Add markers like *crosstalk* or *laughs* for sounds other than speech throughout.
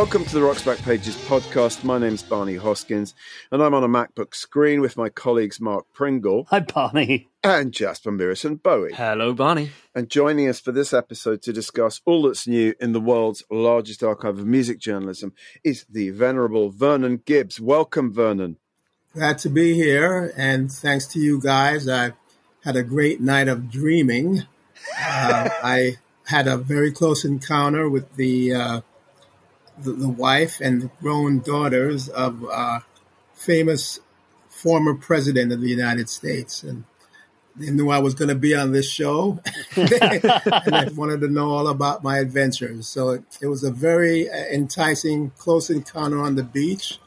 Welcome to the Rock's Back Pages podcast. My name's Barney Hoskyns, and I'm on a MacBook screen with my colleagues Mark Pringle. Hi, Barney. And Jasper Mirison Bowie. Hello, Barney. And joining us for this episode to discuss all that's new in the world's largest archive of music journalism is the venerable Vernon Gibbs. Welcome, Vernon. Glad to be here, and thanks to you guys, I had a great night of dreaming. *laughs* Uh, I had a very close encounter with the uh, the, the, wife and the grown daughters of uh, famous former president of the United States, and they knew I was going to be on this show, *laughs* and they wanted to know all about my adventures. So it, it was a very uh, enticing, close encounter on the beach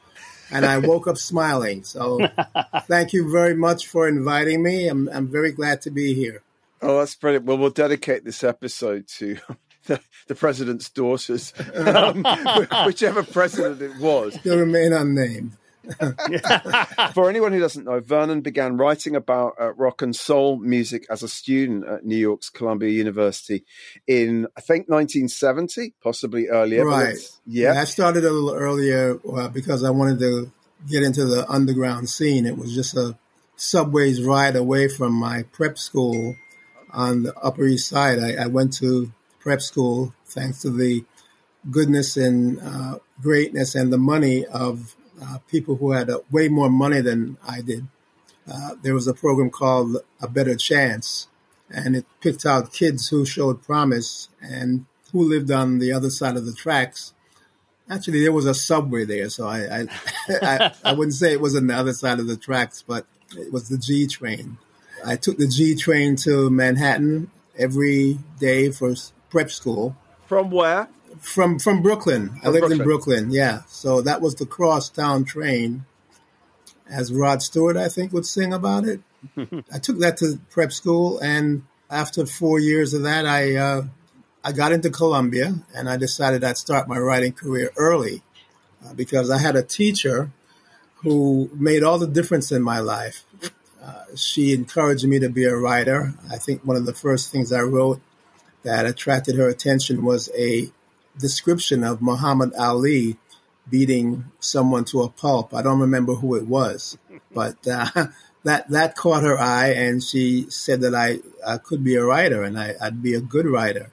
and I woke up smiling. So *laughs* thank you very much for inviting me. I'm, I'm very glad to be here. Oh, that's brilliant. Well, we'll dedicate this episode to the, the president's daughters, um, *laughs* whichever president it was. They'll remain unnamed. *laughs* For anyone who doesn't know, Vernon began writing about uh, rock and soul music as a student at New York's Columbia University in, I think, 1970, possibly earlier. Right. Yeah. yeah. I started a little earlier uh, because I wanted to get into the underground scene. It was just a subways ride away from my prep school on the Upper East Side. I, I went to prep school thanks to the goodness and uh, greatness and the money of uh, people who had uh, way more money than I did. Uh, there was a program called A Better Chance, and it picked out kids who showed promise and who lived on the other side of the tracks. Actually, there was a subway there, so I I, *laughs* I, I wouldn't say it was on the other side of the tracks, but it was the G train. I took the G train to Manhattan every day for prep school. From where? From from Brooklyn. From I lived Brooklyn. in Brooklyn. Yeah, so that was the crosstown train, as Rod Stewart I think would sing about it. *laughs* I took that to prep school, and after four years of that, I uh, I got into Columbia, and I decided I'd start my writing career early uh, because I had a teacher who made all the difference in my life. Uh, she encouraged me to be a writer. I think one of the first things I wrote that attracted her attention was a description of Muhammad Ali beating someone to a pulp. I don't remember who it was, but uh, *laughs* that that caught her eye, and she said that I, I could be a writer and I, would be a good writer.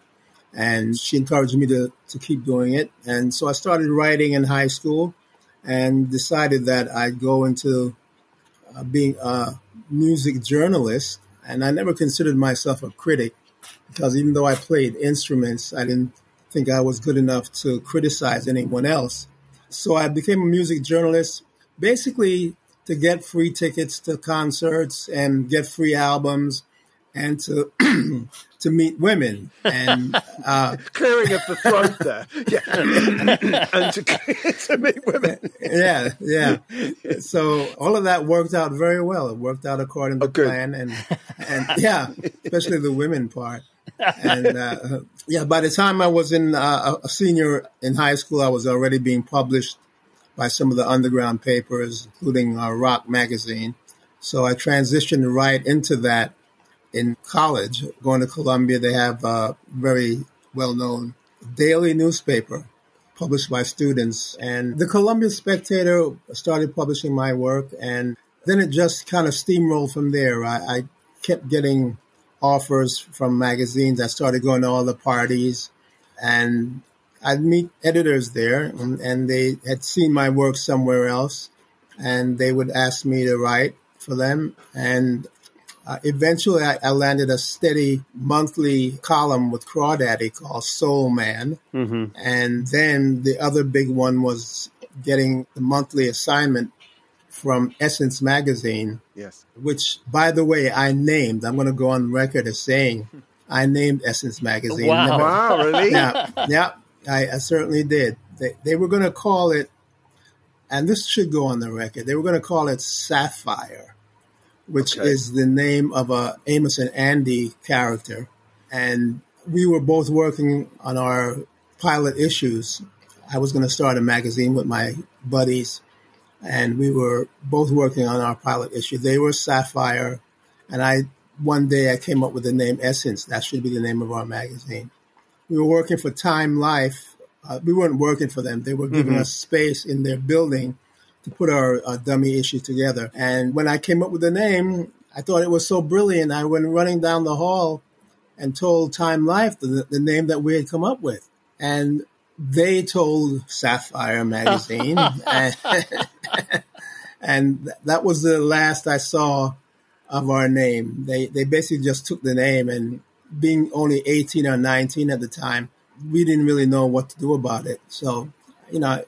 And she encouraged me to, to keep doing it. And so I started writing in high school and decided that I'd go into uh, being a music journalist. And I never considered myself a critic because even though I played instruments, I didn't think I was good enough to criticize anyone else. So I became a music journalist basically to get free tickets to concerts and get free albums and to *clears throat* to meet women and uh, *laughs* clearing of the throat there, yeah, *laughs* and to, to meet women, yeah, yeah. So all of that worked out very well. It worked out according to oh, plan, and and yeah, especially the women part and uh, yeah, by the time I was in uh, a senior in high school, I was already being published by some of the underground papers, including uh, Rock magazine. So I transitioned right into that in college. Going to Columbia, they have a very well-known daily newspaper published by students, and the Columbia Spectator started publishing my work, and then it just kind of steamrolled from there. I, I kept getting offers from magazines. I started going to all the parties and I'd meet editors there and, and they had seen my work somewhere else and they would ask me to write for them. And uh, eventually I, I, landed a steady monthly column with Crawdaddy called Soul Man. Mm-hmm. And then the other big one was getting the monthly assignment from Essence Magazine. Yes. Which, by the way, I named. I'm going to go on record as saying *laughs* I named Essence Magazine. Wow, Never, wow really? Yeah, yeah I, I certainly did. They, they were going to call it, and this should go on the record, they were going to call it Sapphire, which okay. is the name of a Amos and Andy character. And we were both working on our pilot issues. I was going to start a magazine with my buddies and we were both working on our pilot issue. They were Sapphire, and I one day I came up with the name Essence. That should be the name of our magazine. We were working for Time Life uh, we weren't working for them. They were giving mm-hmm. us space in their building to put our uh, dummy issue together. And when I came up with the name, I thought it was so brilliant. I went running down the hall and told Time Life the, the name that we had come up with. And they told Sapphire *laughs* magazine. and, *laughs* and that was the last I saw of our name. They, they basically just took the name and being only 18 or 19 at the time, we didn't really know what to do about it. So, you know,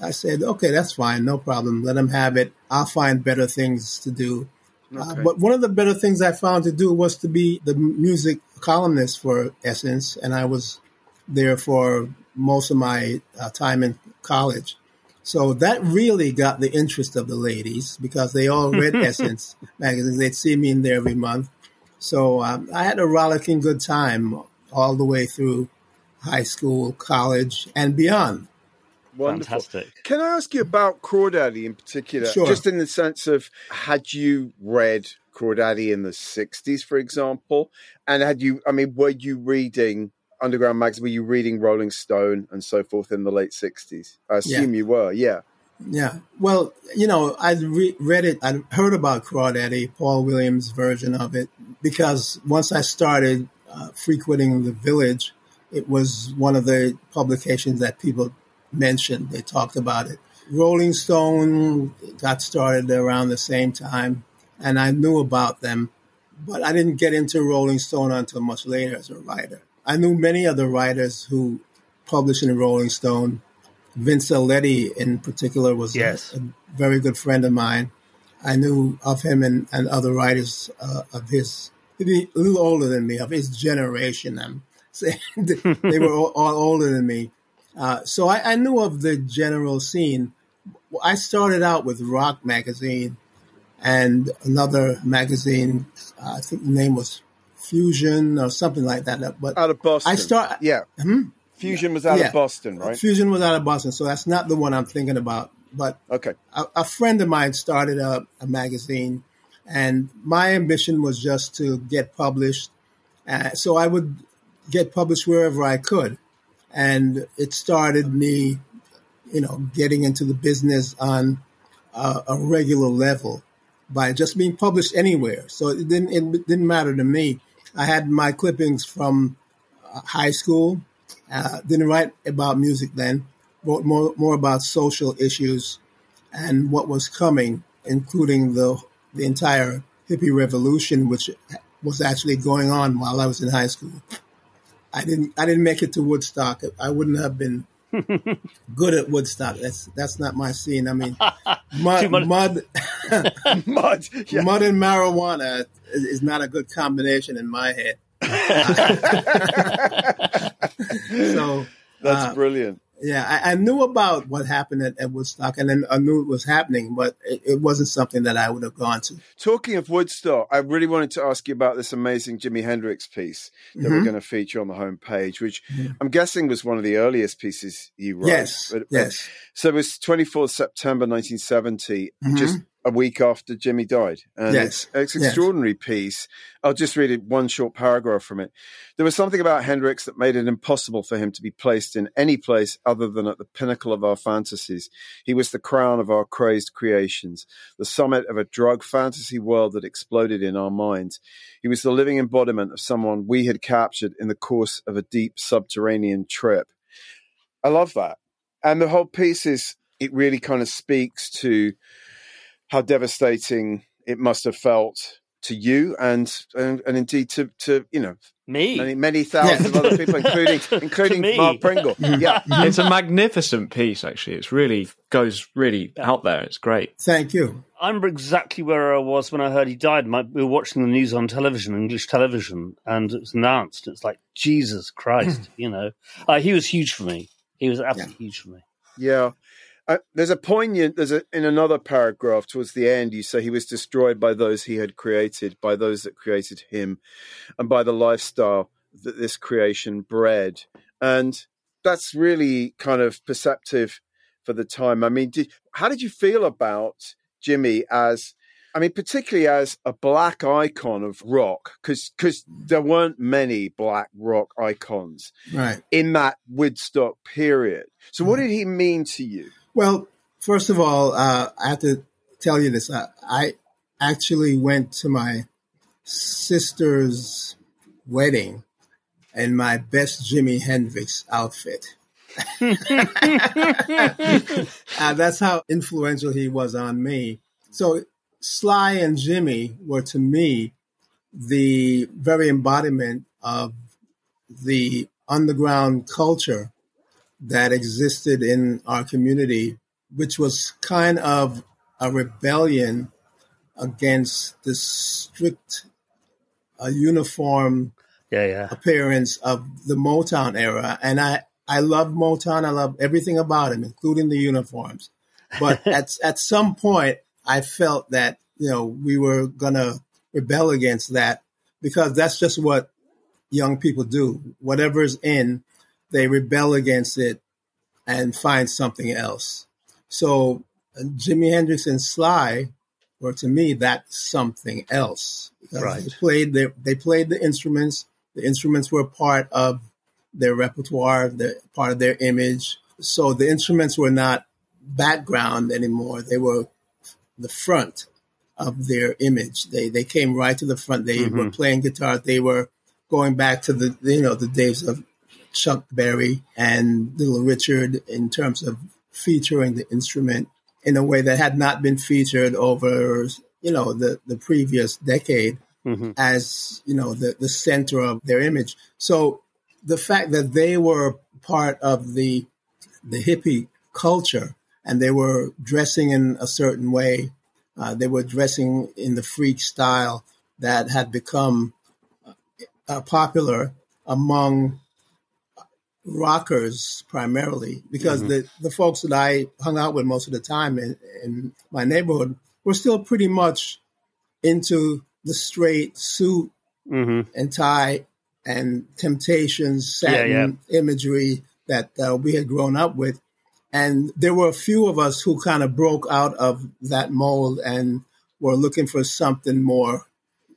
I said, okay, that's fine, no problem. Let them have it. I'll find better things to do. Uh, okay. Uh, but one of the better things I found to do was to be the music columnist for Essence, and I was there for most of my uh, time in college. So that really got the interest of the ladies because they all read *laughs* Essence magazines. They'd see me in there every month. So um, I had a rollicking good time all the way through high school, college, and beyond. Wonderful. Fantastic. Can I ask you about Crawdaddy in particular? Sure. Just in the sense of, had you read Crawdaddy in the 60s, for example? And had you, I mean, were you reading Underground mags Were you reading Rolling Stone and so forth in the late 60s? I assume yeah. you were, yeah. Yeah. Well, you know, I re- read it, I heard about Crawdaddy, Paul Williams' version of it, because once I started uh, frequenting the village, it was one of the publications that people mentioned. They talked about it. Rolling Stone got started around the same time, and I knew about them, but I didn't get into Rolling Stone until much later as a writer. I knew many other writers who published in Rolling Stone. Vince Aletti, in particular, was yes. a, a, very good friend of mine. I knew of him and, and other writers uh, of his, maybe a little older than me, of his generation. I'm *laughs* saying they were all, all older than me. Uh, so I, I, knew of the general scene. I started out with Rock Magazine and another magazine. Uh, I think the name was Fusion or something like that. But out of Boston. I start. Yeah. Hmm? Fusion was out yeah. of Boston, right? Fusion was out of Boston, so that's not the one I'm thinking about. But okay, a, a friend of mine started a, a, magazine, and my ambition was just to get published. Uh, so I would get published wherever I could and it started me, you know, getting into the business on a, a regular level by just being published anywhere. So it didn't it didn't matter to me. I had my clippings from uh, high school. Uh, didn't write about music then. Wrote more more about social issues and what was coming, including the the entire hippie revolution, which was actually going on while I was in high school. I didn't I didn't make it to Woodstock. I wouldn't have been good at Woodstock. That's that's not my scene. I mean, *laughs* mud, mud, *laughs* mud, yeah. mud, and marijuana is not a good combination in my head. *laughs* so that's uh, brilliant. Yeah, I, I, knew about what happened at, at, Woodstock, and then I knew it was happening, but it, it, wasn't something that I would have gone to. Talking of Woodstock, I really wanted to ask you about this amazing Jimi Hendrix piece that mm-hmm. we're going to feature on the homepage, which mm-hmm. I'm guessing was one of the earliest pieces you wrote. Yes, but, yes. So it was 24th September 1970, mm-hmm. just a week after Jimi died. And yes. it's, it's extraordinary yes. piece. I'll just read it, one short paragraph from it. There was something about Hendrix that made it impossible for him to be placed in any place other than at the pinnacle of our fantasies. He was the crown of our crazed creations, the summit of a drug fantasy world that exploded in our minds. He was the living embodiment of someone we had captured in the course of a deep subterranean trip. I love that. And the whole piece is, it really kind of speaks to how devastating it must have felt to you and and, and indeed to to you know me? many, many thousands yeah. of other people *laughs* including including Mark Pringle. *laughs* Yeah. It's a magnificent piece actually. It's really goes really out there. It's great. Thank you. I remember exactly where I was when I heard he died. My, we were watching the news on television English television and it was announced. It's like Jesus Christ *laughs* you know. Uh, he was huge for me. He was absolutely yeah. huge for me. Yeah uh, there's a poignant. There's a in another paragraph towards the end. You say he was destroyed by those he had created, by those that created him, and by the lifestyle that this creation bred. And that's really kind of perceptive for the time. I mean, did, how did you feel about Jimi as I mean, particularly as a black icon of rock, because because there weren't many black rock icons right. in that Woodstock period. So, what did he mean to you? Well, first of all, uh, I have to tell you this. I, I actually went to my sister's wedding in my best Jimi Hendrix outfit. *laughs* uh, that's how influential he was on me. So Sly and Jimi were to me the very embodiment of the underground culture that existed in our community, which was kind of a rebellion against the strict uh, uniform yeah, yeah. appearance of the Motown era. And I, I love Motown. I love everything about him, including the uniforms. But *laughs* at, at some point, I felt that, you know, we were going to rebel against that because that's just what young people do. Whatever's in, they rebel against it and find something else. So Jimi Hendrix and Sly were to me that's something else. Right. They played the, they played the instruments. The instruments were part of their repertoire, the part of their image. So the instruments were not background anymore. They were the front of their image. They they came right to the front. They mm-hmm. were playing guitar. They were going back to the you know the days of Chuck Berry and Little Richard in terms of featuring the instrument in a way that had not been featured over you know the the previous decade mm-hmm. as you know the the center of their image. So the fact that they were part of the the hippie culture and they were dressing in a certain way, uh, they were dressing in the freak style that had become uh, popular among rockers primarily because mm-hmm. the, the folks that I hung out with most of the time in, in my neighborhood were still pretty much into the straight suit mm-hmm. and tie and temptations satin yeah, yeah. imagery that uh, we had grown up with and there were a few of us who kind of broke out of that mold and were looking for something more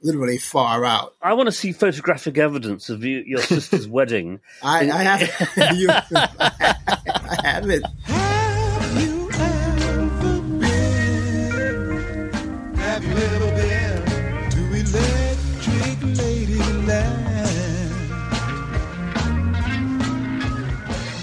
literally far out. I want to see photographic evidence of you, your sister's *laughs* wedding. I, I have. you, *laughs* I have it. Have you ever been? Have you ever been to Electric Ladyland?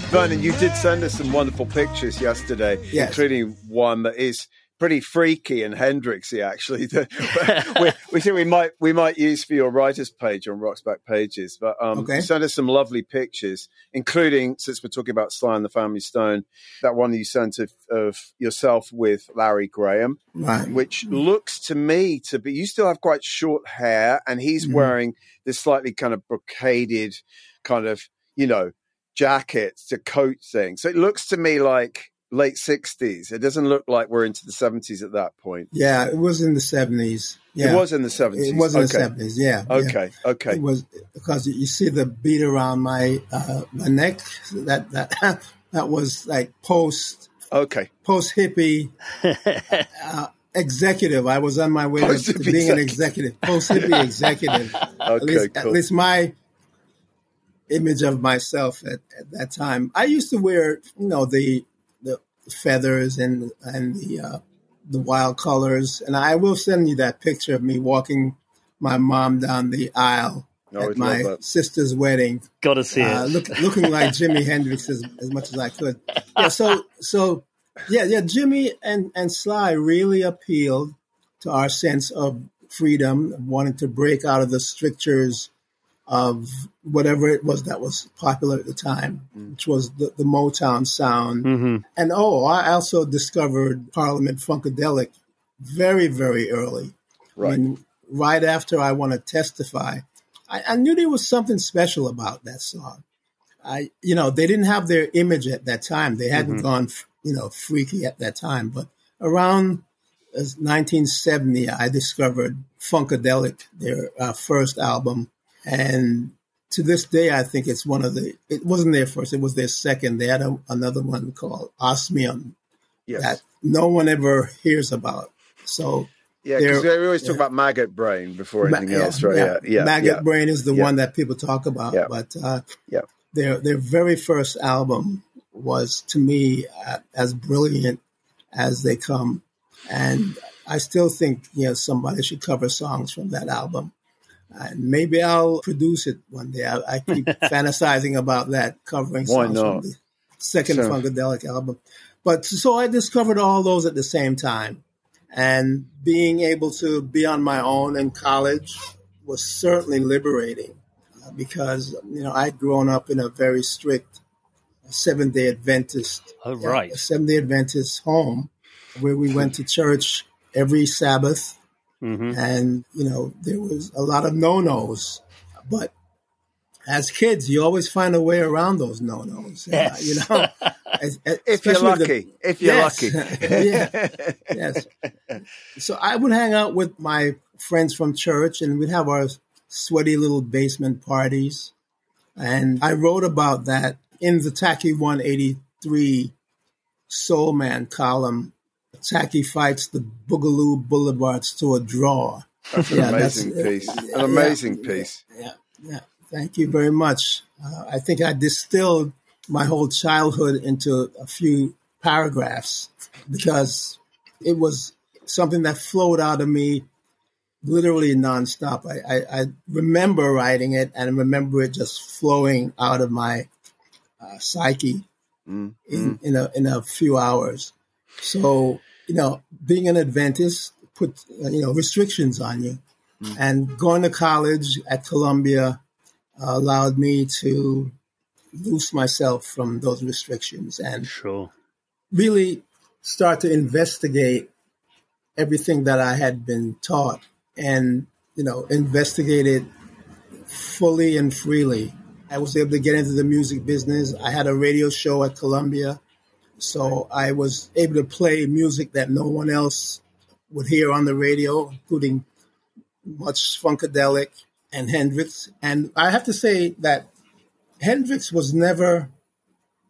Vernon, you did send us some wonderful pictures yesterday, yes. including one that is pretty freaky and Hendrixy actually. *laughs* *laughs* we, we, think we might we might use for your writers page on Rock's Back Pages. But um, okay. sent us some lovely pictures, including since we're talking about Sly and the Family Stone, that one you sent of, of yourself with Larry Graham, right. which looks to me to be you still have quite short hair, and he's mm-hmm. wearing this slightly kind of brocaded kind of you know jacket to coat thing. So it looks to me like late 60s. It doesn't look like we're into the 70s at that point. Yeah, it was in the 70s. Yeah. It was in the 70s. It was in okay. the 70s, yeah. Okay, yeah. okay. It was because you see the bead around my uh, my neck that that *laughs* that was like post Okay. Post hippie *laughs* uh, executive. I was on my way to, to being an executive. Post hippie executive. *laughs* okay, at least, cool. at least my image of myself at, at that time. I used to wear, you know, the feathers and and the uh, the wild colors. And I will send you that picture of me walking my mom down the aisle at my sister's wedding. Got to see uh, it. Look, looking like Jimi *laughs* Hendrix as, as much as I could. Yeah. So so yeah yeah Jimi and and Sly really appealed to our sense of freedom, wanting to break out of the strictures of whatever it was that was popular at the time, mm. which was the, the Motown sound. Mm-hmm. And oh, I also discovered Parliament Funkadelic very, very early. Right. I right after I Want to Testify, I, I, knew there was something special about that song. I, you know, they didn't have their image at that time. They hadn't mm-hmm. gone, you know, freaky at that time. But around 1970, I discovered Funkadelic, their uh, first album and to this day, I think it's one of the, it wasn't their first, it was their second. They had a, another one called Osmium yes. that no one ever hears about. So Yeah, because we always talk about maggot brain before anything Ma- else, right? Yeah, yeah. maggot brain is the one that people talk about, but uh, yeah, their their very first album was to me uh, as brilliant as they come, and I still think you know somebody should cover songs from that album. And maybe I'll produce it one day. I, I keep *laughs* fantasizing about that, covering Why songs not? from the second sure. Funkadelic album. But so I discovered all those at the same time. And being able to be on my own in college was certainly liberating uh, because, you know, I'd grown up in a very strict Seventh day Adventist. Oh, right. Seventh day Adventist home where we went to church every Sabbath. Mm-hmm. And, you know, there was a lot of no nos. But as kids, you always find a way around those no nos. Yes. Uh, you know, *laughs* as, as, if you're lucky. The, if you're yes, lucky. *laughs* yeah. *laughs* Yes. So I would hang out with my friends from church and we'd have our sweaty little basement parties. And I wrote about that in the Tacky 183 Soul Man column Tacky fights the Boogaloo Boulevards to a draw. That's an yeah, amazing that's, piece. An amazing yeah, piece. Yeah, yeah. Thank you very much. Uh, I think I distilled my whole childhood into a few paragraphs because it was something that flowed out of me literally nonstop. I, I, I remember writing it and I remember it just flowing out of my uh, psyche mm. in, in, a, in a few hours. So you know, being an Adventist put you know restrictions on you, mm. and going to college at Columbia uh, allowed me to loose myself from those restrictions and sure. really start to investigate everything that I had been taught, and you know, investigate it fully and freely. I was able to get into the music business. I had a radio show at Columbia so I was able to play music that no one else would hear on the radio, including much funkadelic and Hendrix. And I have to say that Hendrix was never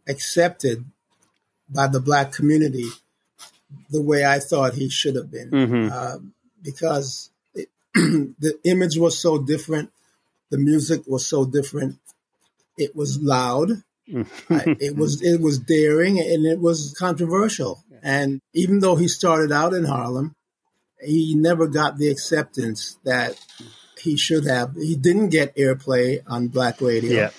accepted by the black community the way I thought he should have been, mm-hmm. uh, because it, *clears throat* the image was so different, the music was so different. It was loud, it was it was daring and it was controversial. And even though he started out in Harlem, he never got the acceptance that he should have. He didn't get airplay on black radio. Yeah.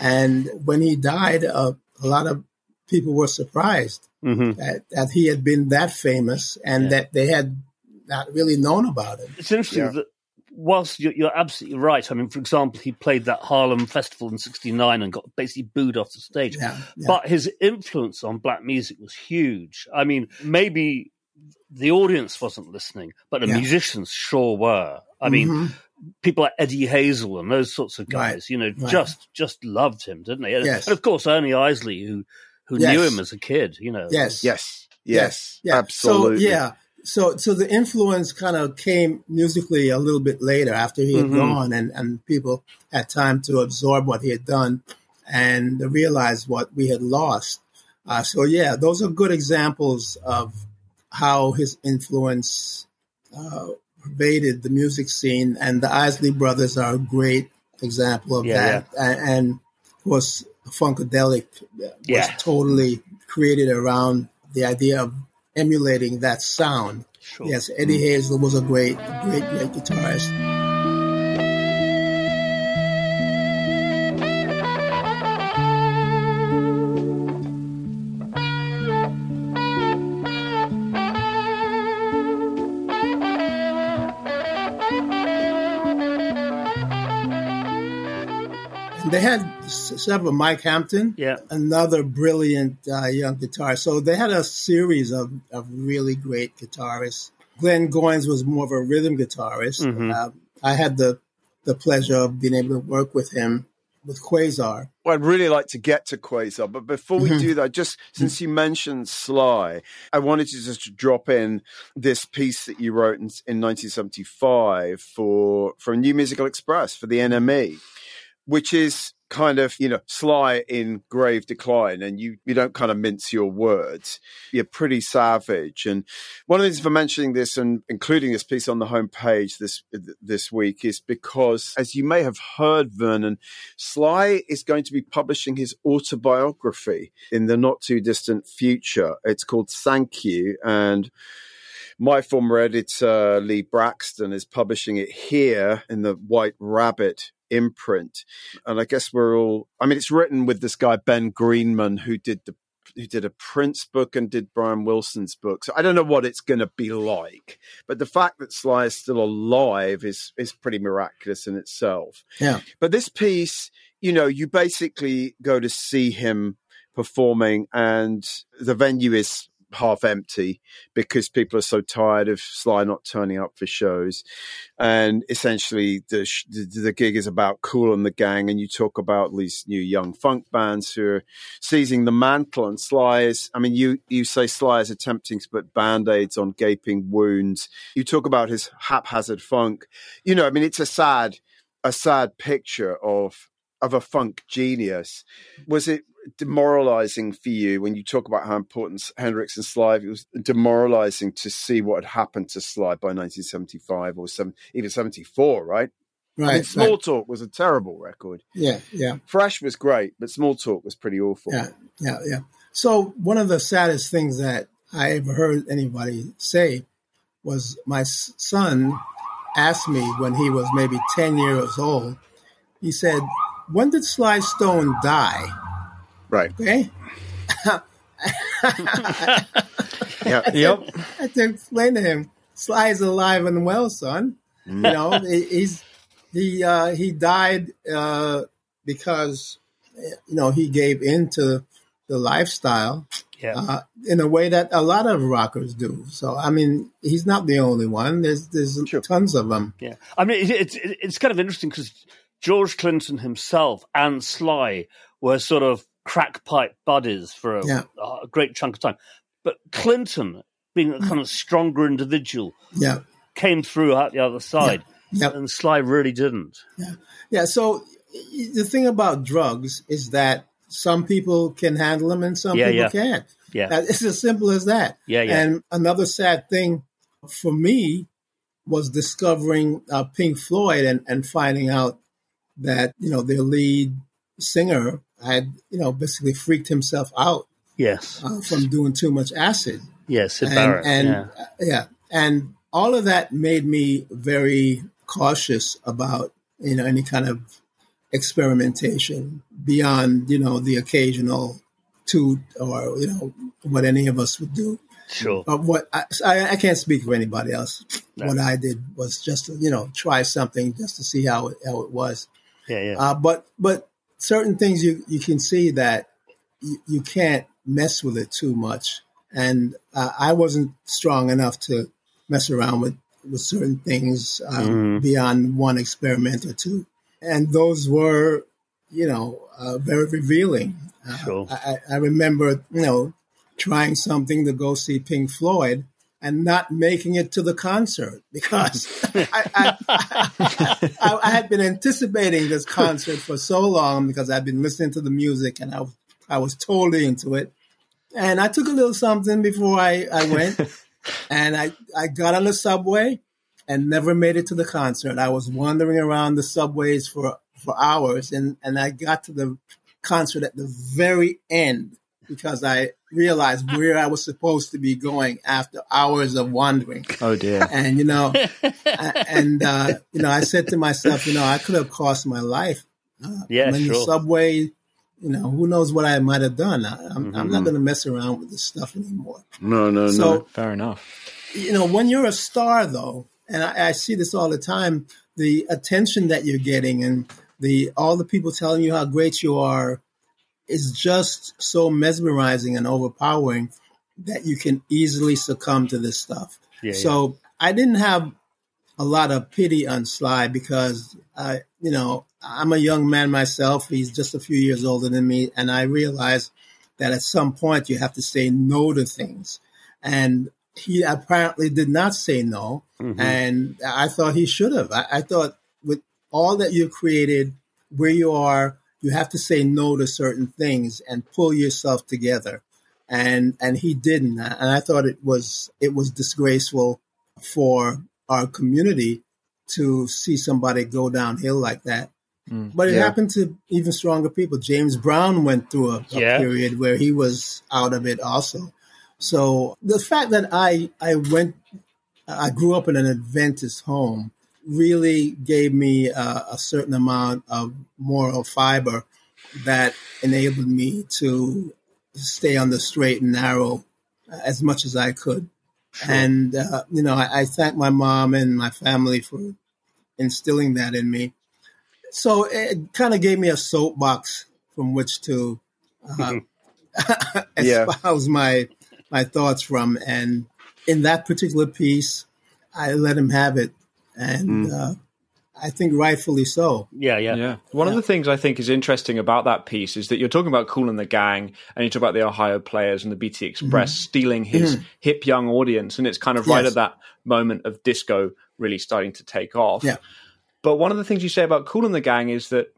And when he died, uh, a lot of people were surprised mm-hmm. that, that he had been that famous and yeah. that they had not really known about him. It's interesting yeah. That whilst you're, you're, absolutely right, I mean, for example, he played that Harlem Festival in '69 and got basically booed off the stage. Yeah, yeah. But his influence on black music was huge. I mean, maybe the audience wasn't listening, but the yeah. musicians sure were. I mean, mm-hmm. people like Eddie Hazel and those sorts of guys, right. you know, right. just just loved him, didn't they? Yes. And of course, Ernie Isley, who who yes. knew him as a kid, you know. Yes, yes, yes, yes. absolutely. So, yeah, so so the influence kind of came musically a little bit later after he had mm-hmm. gone and, and people had time to absorb what he had done and realize what we had lost. Uh, so yeah, those are good examples of how his influence uh, pervaded the music scene, and the Isley Brothers are a great example of yeah, that. Yeah. And, and, of course, Funkadelic was yeah. totally created around the idea of emulating that sound. Sure. Yes, Eddie mm. Hazel was a great, great, great guitarist. they had several. Mike Hampton, yeah, another brilliant uh, young guitarist. So they had a series of, of really great guitarists. Glenn Goins was more of a rhythm guitarist. Mm-hmm. Uh, I had the the pleasure of being able to work with him with Quazar. Well, I'd really like to get to Quazar, but before we mm-hmm. do that, just since you mentioned Sly, I wanted to just drop in this piece that you wrote in, in 1975 for for New Musical Express for the NME which is kind of you know sly in grave decline and you you don't kind of mince your words. You're pretty savage. And one of the reasons for mentioning this and including this piece on the homepage this this week is because as you may have heard vernon sly is going to be publishing his autobiography in the not too distant future. It's called thank you and my former editor, Lee Brackstone, is publishing it here in the White Rabbit imprint. And I guess we're all, I mean, it's written with this guy, Ben Greenman, who did the who did a Prince book and did Brian Wilson's book. So I don't know what it's going to be like, but the fact that Sly is still alive is is pretty miraculous in itself. Yeah. But this piece, you know, you basically go to see him performing, and the venue is half empty because people are so tired of Sly not turning up for shows. And essentially, the, the, the gig is about Kool and the Gang, and you talk about these new young funk bands who are seizing the mantle. And Sly is, I mean, you you say Sly is attempting to put band aids on gaping wounds. You talk about his haphazard funk. You know, I mean, it's a sad a sad picture of of a funk genius. Was it demoralizing for you when you talk about how important Hendrix and Sly? It was demoralizing to see what had happened to Sly by 1975 or some, even 74, right? Right. I mean, Small right. Talk was a terrible record. Yeah, yeah. Fresh was great, but Small Talk was pretty awful. Yeah, yeah, yeah. So one of the saddest things that I ever heard anybody say was my son asked me when he was maybe 10 years old, he said, when did Sly Stone die? Right. Okay. Yeah. Yep. *laughs* I had to explain to him, Sly is alive and well, son. You know, he's he uh, he died uh, because you know he gave into the lifestyle Yeah. uh, in a way that a lot of rockers do. So I mean, he's not the only one. There's there's Sure. tons of them. Yeah, I mean, it, it's it's kind of interesting because George Clinton himself and Sly were sort of crack pipe buddies for a, Yeah. a great chunk of time, but Clinton, being a kind of stronger individual, Yeah, came through out the other side, yeah. and Sly really didn't. Yeah. Yeah. So the thing about drugs is that some people can handle them and some Yeah, people yeah. can't. Yeah, It's as simple as that. Yeah, yeah. And another sad thing for me was discovering uh, Pink Floyd and, and finding out that, you know, their lead singer had, you know, basically freaked himself out yes, uh, from doing too much acid. yes, And, Barrett. and yeah. uh, yeah. And all of that made me very cautious about, you know, any kind of experimentation beyond, you know, the occasional toot or, you know, what any of us would do. Sure. But what I, I, I can't speak for anybody else. No. What I did was just to, you know, try something just to see how it, how it was. Yeah, yeah. Uh, but but certain things you you can see that you, you can't mess with it too much. And uh, I wasn't strong enough to mess around with with certain things um, Mhm. beyond one experiment or two. And those were, you know, uh, very revealing. Uh, Sure. I, I I remember, you know, trying something to go see Pink Floyd and not making it to the concert because *laughs* I, I, I, I had been anticipating this concert for so long because I'd been listening to the music and I, was- I was totally into it. And I took a little something before I, I went *laughs* and I, I got on the subway and never made it to the concert. I was wandering around the subways for, for hours and, and I got to the concert at the very end because I realized where I was supposed to be going after hours of wandering. Oh dear. And you know, *laughs* a- and uh, you know, I said to myself, you know, I could have cost my life. Uh, Yeah, I'm in the subway, you know, who knows what I might have done. I, I'm, I'm not going to mess around with this stuff anymore. No, no, So no. Fair enough. you know, when you're a star, though, and I, I see this all the time, the attention that you're getting and the all the people telling you how great you are is just so mesmerizing and overpowering that you can easily succumb to this stuff. Yeah, so I didn't have a lot of pity on Sly because I, you know, I'm a young man myself. He's just a few years older than me, and I realized that at some point you have to say no to things, and he apparently did not say no, Mhm. and I thought he should have. I, I thought with all that you've created where you are, you have to say no to certain things and pull yourself together. And and he didn't, and I thought it was it was disgraceful for our community to see somebody go downhill like that. Mm, but it yeah. happened to even stronger people. James Brown went through a, a yeah. period where he was out of it also. So the fact that I I went I grew up in an Adventist home really gave me a, a certain amount of moral fiber that enabled me to stay on the straight and narrow as much as I could. Sure. And, uh, you know, I, I, thank my mom and my family for instilling that in me. So it kind of gave me a soapbox from which to uh, *laughs* espouse yeah. my my thoughts from. And in that particular piece, I let him have it, and mm. uh, I think rightfully so. Yeah, yeah, yeah. One yeah. of the things I think is interesting about that piece is that you're talking about Kool and the Gang, and you talk about the Ohio Players and the BT Express mm-hmm. stealing his mm-hmm. hip young audience, and it's kind of right yes. at that moment of disco really starting to take off. Yeah. But one of the things you say about Kool and the Gang is that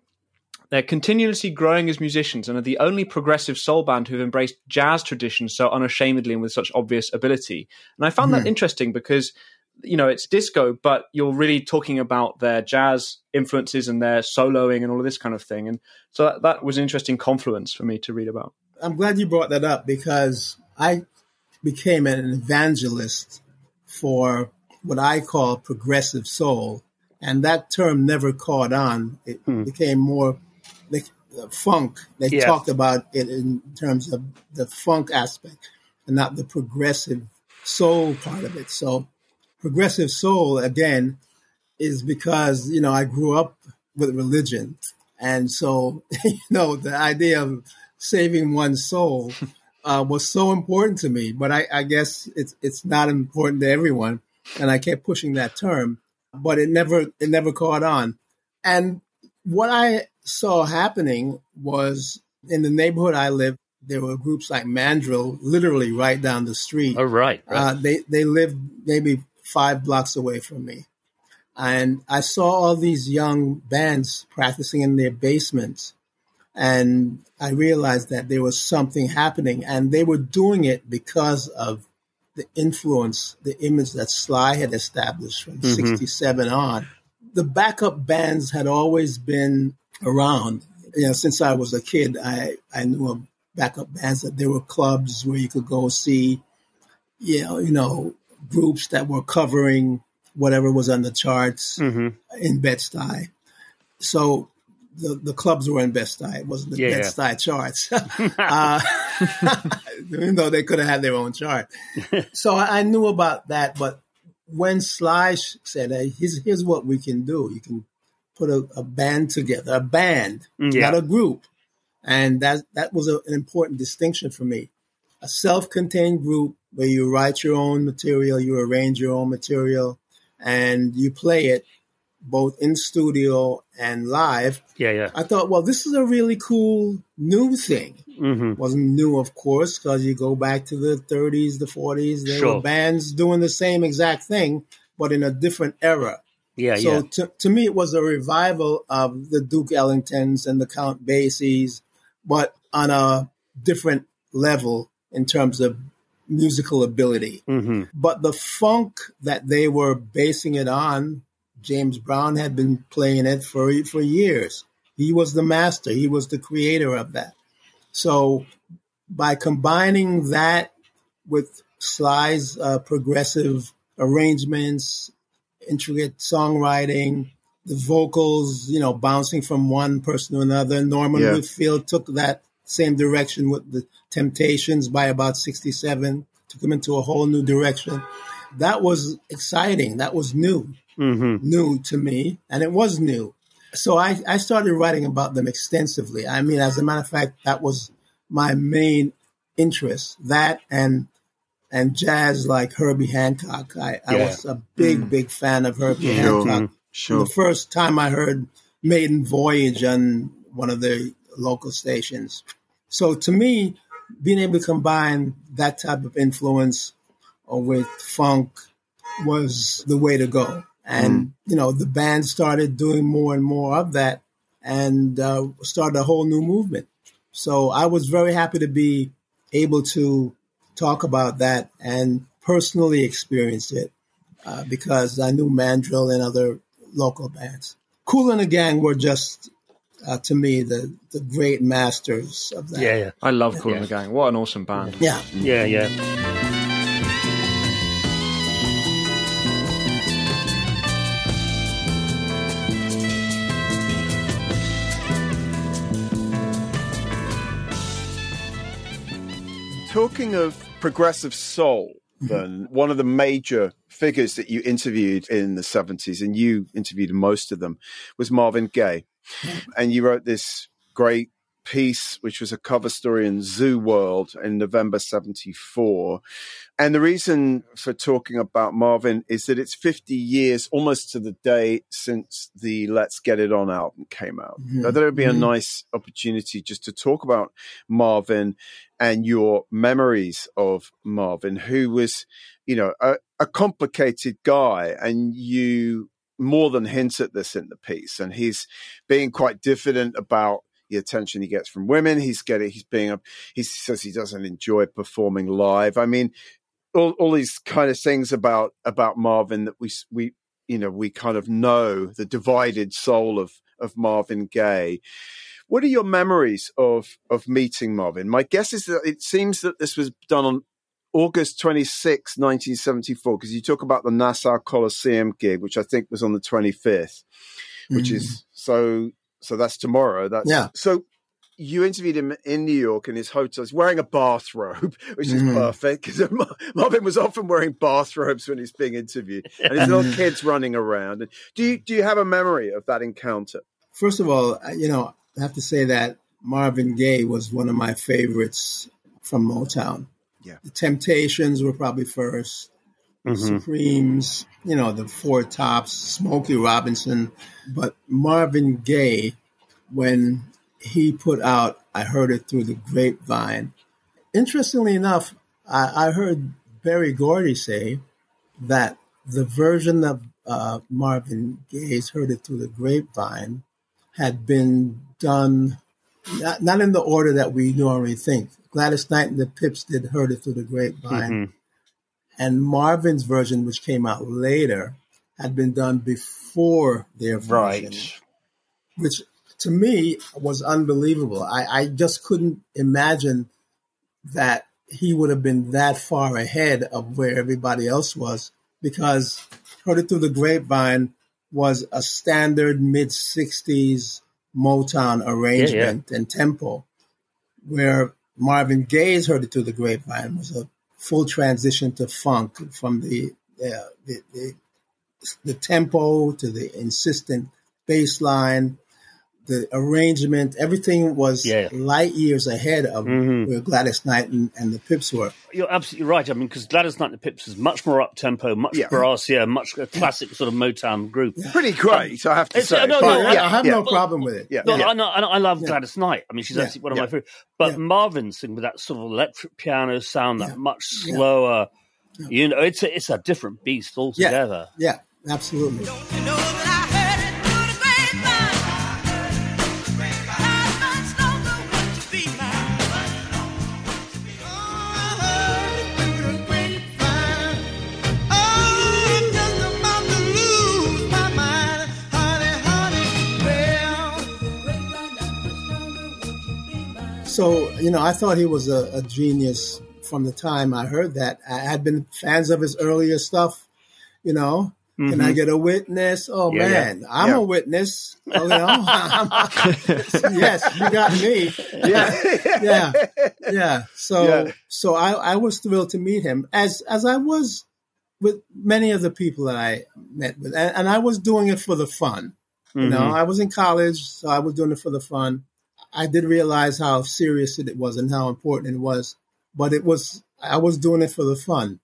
they're continuously growing as musicians and are the only progressive soul band who've embraced jazz traditions so unashamedly and with such obvious ability. And I found mm. that mm-hmm. interesting because you know it's disco but you're really talking about their jazz influences and their soloing and all of this kind of thing. And so that, that was an interesting confluence for me to read about. I'm glad you brought that up because i became an evangelist for what i call progressive soul. And that term never caught on. It hmm. became more like funk. They yeah. talked about it in terms of the funk aspect and not the progressive soul part of it. So progressive soul again is because you know I grew up with religion, and so *laughs* you know the idea of saving one's soul *laughs* uh, was so important to me. But I, I guess it's it's not important to everyone, and I kept pushing that term, but it never it never caught on. And what I saw happening was in the neighborhood I lived, there were groups like Mandrill, literally right down the street. Oh, right. right. Uh, they they lived maybe five blocks away from me. And I saw all these young bands practicing in their basements. And I realized that there was something happening. And they were doing it because of the influence, the image that Sly had established from mm-hmm. 67 on. The backup bands had always been around. You know, since I was a kid, I, I knew of backup bands that there were clubs where you could go see, you know, you know, groups that were covering whatever was on the charts mm-hmm. in Bed-Stuy. So the, the clubs were in Bed-Stuy. It wasn't the yeah. Bed-Stuy charts. *laughs* uh, *laughs* even though they could have had their own chart. *laughs* so I knew about that. But when Sly said, hey, here's, here's what we can do. You can put a, a band together, a band, mm, yeah. not a group. And that, that was a, an important distinction for me. A self-contained group where you write your own material, you arrange your own material, and you play it both in studio and live. Yeah, yeah. I thought, well, this is a really cool new thing. Mm-hmm. Wasn't new, of course, because you go back to the 30s, the 40s. There sure. were bands doing the same exact thing, but in a different era. Yeah, so yeah. To, to me, it was a revival of the Duke Ellingtons and the Count Basies, but on a different level in terms of musical ability. Mm-hmm. But the funk that they were basing it on, James Brown had been playing it for for years. He was the master. He was the creator of that. So by combining that with Sly's uh, progressive arrangements, intricate songwriting, the vocals, you know, bouncing from one person to another. Norman yeah. Whitfield took that same direction with the Temptations by about 67, took them into a whole new direction. That was exciting. That was new, mm-hmm. new to me, and it was new. So I, I started writing about them extensively. I mean, as a matter of fact, that was my main interest. That and and jazz like Herbie Hancock. I, I was a big, mm. big fan of Herbie sure. Hancock. Sure. The first time I heard Maiden Voyage on one of the local stations. So to me, being able to combine that type of influence with funk was the way to go. And, mm. you know, the band started doing more and more of that. and uh, started a whole new movement. So I was very happy to be able to talk about that and personally experience it uh, because I knew Mandrill and other local bands. Kool and the Gang were just, uh, to me, the, the great masters of that. Yeah, yeah. I love Kool and the Gang. What an awesome band. Yeah. Yeah, yeah. Talking of progressive soul, then one of the major figures that you interviewed in the 70s, and you interviewed most of them, was Marvin Gaye. *laughs* And you wrote this great piece, which was a cover story in Zoo World in November 74. And the reason for talking about Marvin is that it's 50 years almost to the day since the Let's Get It On album came out. Mhm. I thought it would be a Mhm. nice opportunity just to talk about Marvin and your memories of Marvin, who was, you know, a, a complicated guy. And you more than hint at this in the piece. And he's being quite diffident about the attention he gets from women. He's getting, he's being, a, he says he doesn't enjoy performing live. I mean, all, all these kind of things about, about Marvin that we, we, you know, we kind of know the divided soul of, of Marvin Gaye. What are your memories of, of meeting Marvin? My guess is that it seems that this was done on August 26, 1974, because you talk about the Nassau Coliseum gig, which I think was on the 25th, which Mhm. is so, so that's tomorrow. That's Yeah. So you interviewed him in New York in his hotel. He's wearing a bathrobe, *laughs* which is Mhm. perfect because *laughs* Marvin was often wearing bathrobes when he's being interviewed and his little kids running around. Do you, do you have a memory of that encounter? First of all, you know, I have to say that Marvin Gaye was one of my favorites from Motown. Yeah. The Temptations were probably 1st Mhm. Supremes, you know, the Four Tops, Smokey Robinson. But Marvin Gaye, when he put out I Heard It Through the Grapevine, interestingly enough, I, I heard Berry Gordy say that the version of uh, Marvin Gaye's Heard It Through the Grapevine had been done not, not in the order that we normally think. Gladys Knight and the Pips did Heard It Through the Grapevine Mhm. and Marvin's version, which came out later, had been done before their version, Right. which to me was unbelievable. I, I just couldn't imagine that he would have been that far ahead of where everybody else was because Heard It Through the Grapevine was a standard mid 60s Motown arrangement and tempo, where Marvin Gaye's Heard It Through the Grapevine was a full transition to funk from the, uh, the, the, the tempo to the insistent bass line, the arrangement, everything was Yeah. light years ahead of Mhm. where Gladys Knight and, and the Pips were. You're absolutely right. I mean, because Gladys Knight and the Pips is much more up tempo, much Yeah. brassier, much a classic sort of Motown group. Pretty great, I have to say. no, But no, I, yeah, I have yeah. no problem with it. Yeah. No, yeah. I know, I, know, I love Yeah. Gladys Knight. I mean, she's Yeah. absolutely one of Yeah. my favorite. But Yeah. Marvin's thing with that sort of electric piano sound, that Yeah. much slower, Yeah. you know, it's a, it's a different beast altogether. Yeah, absolutely. So, you know, I thought he was a, a genius from the time I heard that. I had been fans of his earlier stuff, you know. Can I get a witness? Oh Mm-hmm. Yeah, yeah. man, I'm Yeah. a witness. Oh, you know, *laughs* yes, you got me. yeah. *laughs* Yeah, yeah. So, Yeah. so I, I was thrilled to meet him, as as I was with many of the people that I met with, and, and I was doing it for the fun. You know, Mhm. I was in college, so I was doing it for the fun. I did realize how serious it was and how important it was, but it was I was doing it for the fun.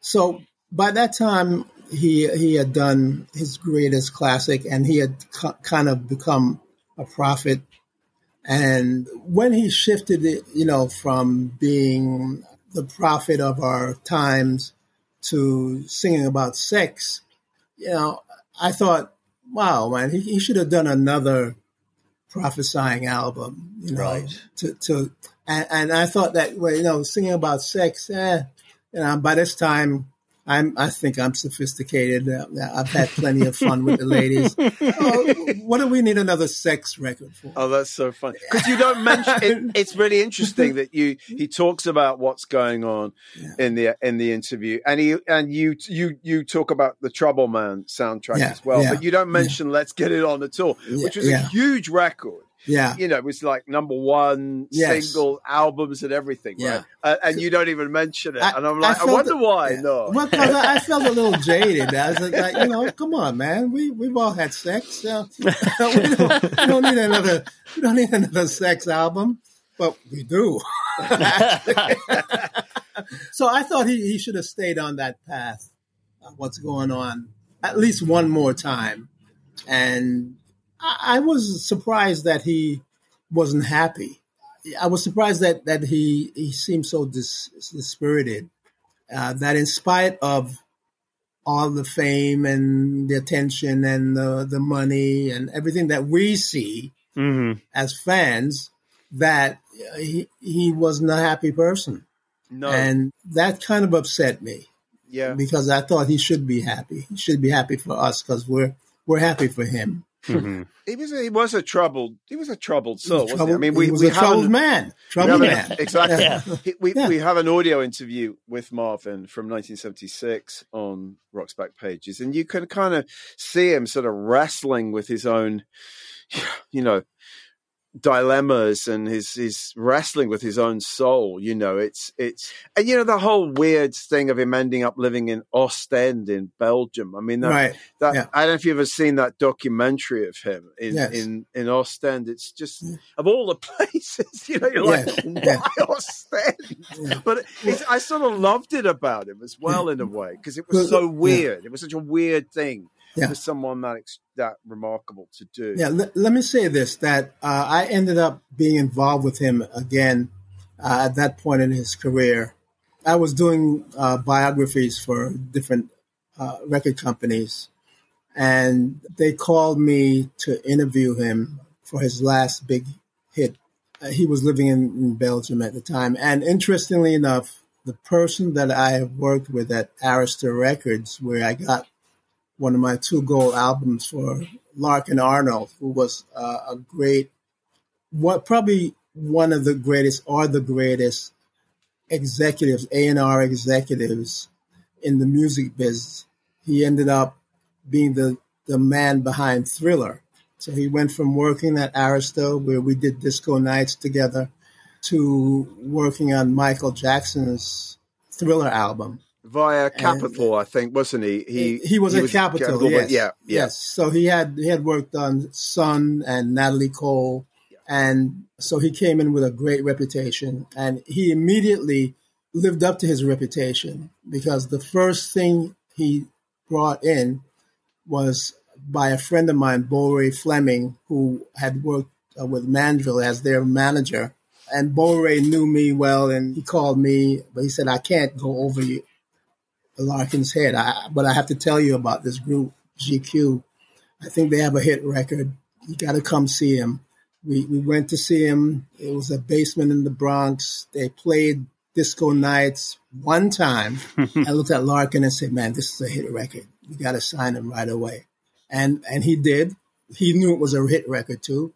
So by that time, he he had done his greatest classic, and he had kind of become a prophet. And when he shifted it, you know, from being the prophet of our times to singing about sex, you know, I thought, wow, man, he, he should have done another prophesying album, you know, Right. to, to, and, and I thought that, well, you know, singing about sex, eh, you know, by this time, I'm, I think I'm sophisticated. Uh, I've had plenty of fun with the ladies. *laughs* Oh, what do we need another sex record for? Oh, that's so funny because you don't mention. It, *laughs* it's really interesting that you he talks about what's going on Yeah. in the in the interview, and he and you you you talk about the Trouble Man soundtrack Yeah, as well, yeah, but you don't mention Let's Get It On at all, which was a huge record. Yeah. You know, it was like number one Yes. single albums and everything, Yeah. right? Uh, and you don't even mention it, I- and I'm like, I, felt wonder it- why. yeah. No, Well, I, I felt a little *laughs* jaded. I was like, you know, come on, man. We we've all had sex. Uh, *laughs* we, don't, we don't need another. We don't need another sex album, but we do. *laughs* so I thought he, he should have stayed on that path. Uh, what's going on? At least one more time, and I, was surprised that he wasn't happy. I was surprised that that he he seemed so dis, dispirited. Uh, that in spite of all the fame and the attention and the the money and everything that we see hmm as fans, that he he wasn't a happy person, no, and that kind of upset me yeah, because I thought he should be happy. He should be happy for us because we're we're happy for him. Hmm *laughs* he was a, he was a troubled he was a troubled He soul. was wasn't he? troubled- I mean, he we was we a troubled haven't- man, troubled man. an- *laughs* exactly. Yeah. He- We, Yeah. we have an audio interview with Marvin from 1976 on Rock's Back Pages, and you can kind of see him sort of wrestling with his own, *sighs* you know, dilemmas and his his wrestling with his own soul. You know, it's it's and you know the whole weird thing of him ending up living in Ostend in Belgium. I mean, that, Right. that yeah. I don't know if you've ever seen that documentary of him in Yes. in in Ostend. It's just Yeah. of all the *laughs* places, you know, you're like, Yes. why Yeah. Ostend? Yeah. But it's, I sort of loved it about him as well in a way because it was so weird. It was such a weird thing Yeah. for someone that that remarkable to do. Yeah, let, let me say this: that uh, I ended up being involved with him again uh, at that point in his career. I was doing uh, biographies for different uh, record companies, and they called me to interview him for his last big hit. Uh, he was living in, in Belgium at the time, and interestingly enough, the person that I worked with at Arista Records, where I got one of my two gold albums for Larkin Arnold, who was uh, a great, what probably one of the greatest or the greatest executives, A and R executives in the music biz. He ended up being the the man behind Thriller. So he went from working at Arista, where we did disco nights together, to working on Michael Jackson's Thriller album. Via Capitol, I think, wasn't he? He, he was at Capitol, but yes. yeah, yeah. Yes. So he had he had worked on Sun and Natalie Cole, and so he came in with a great reputation, and he immediately lived up to his reputation because the first thing he brought in was by a friend of mine, Bo Ray Fleming, who had worked uh, with Mandrill as their manager. And Bo Ray knew me well, and he called me, but he said, I can't go over you, Larkin's head. I, but I have to tell you about this group, GQ. I think they have a hit record. You got to come see him. We we went to see him. It was a basement in the Bronx. They played disco nights one time. *laughs* I looked at Larkin and said, "Man, this is a hit record. You got to sign him right away." And and he did. He knew it was a hit record too.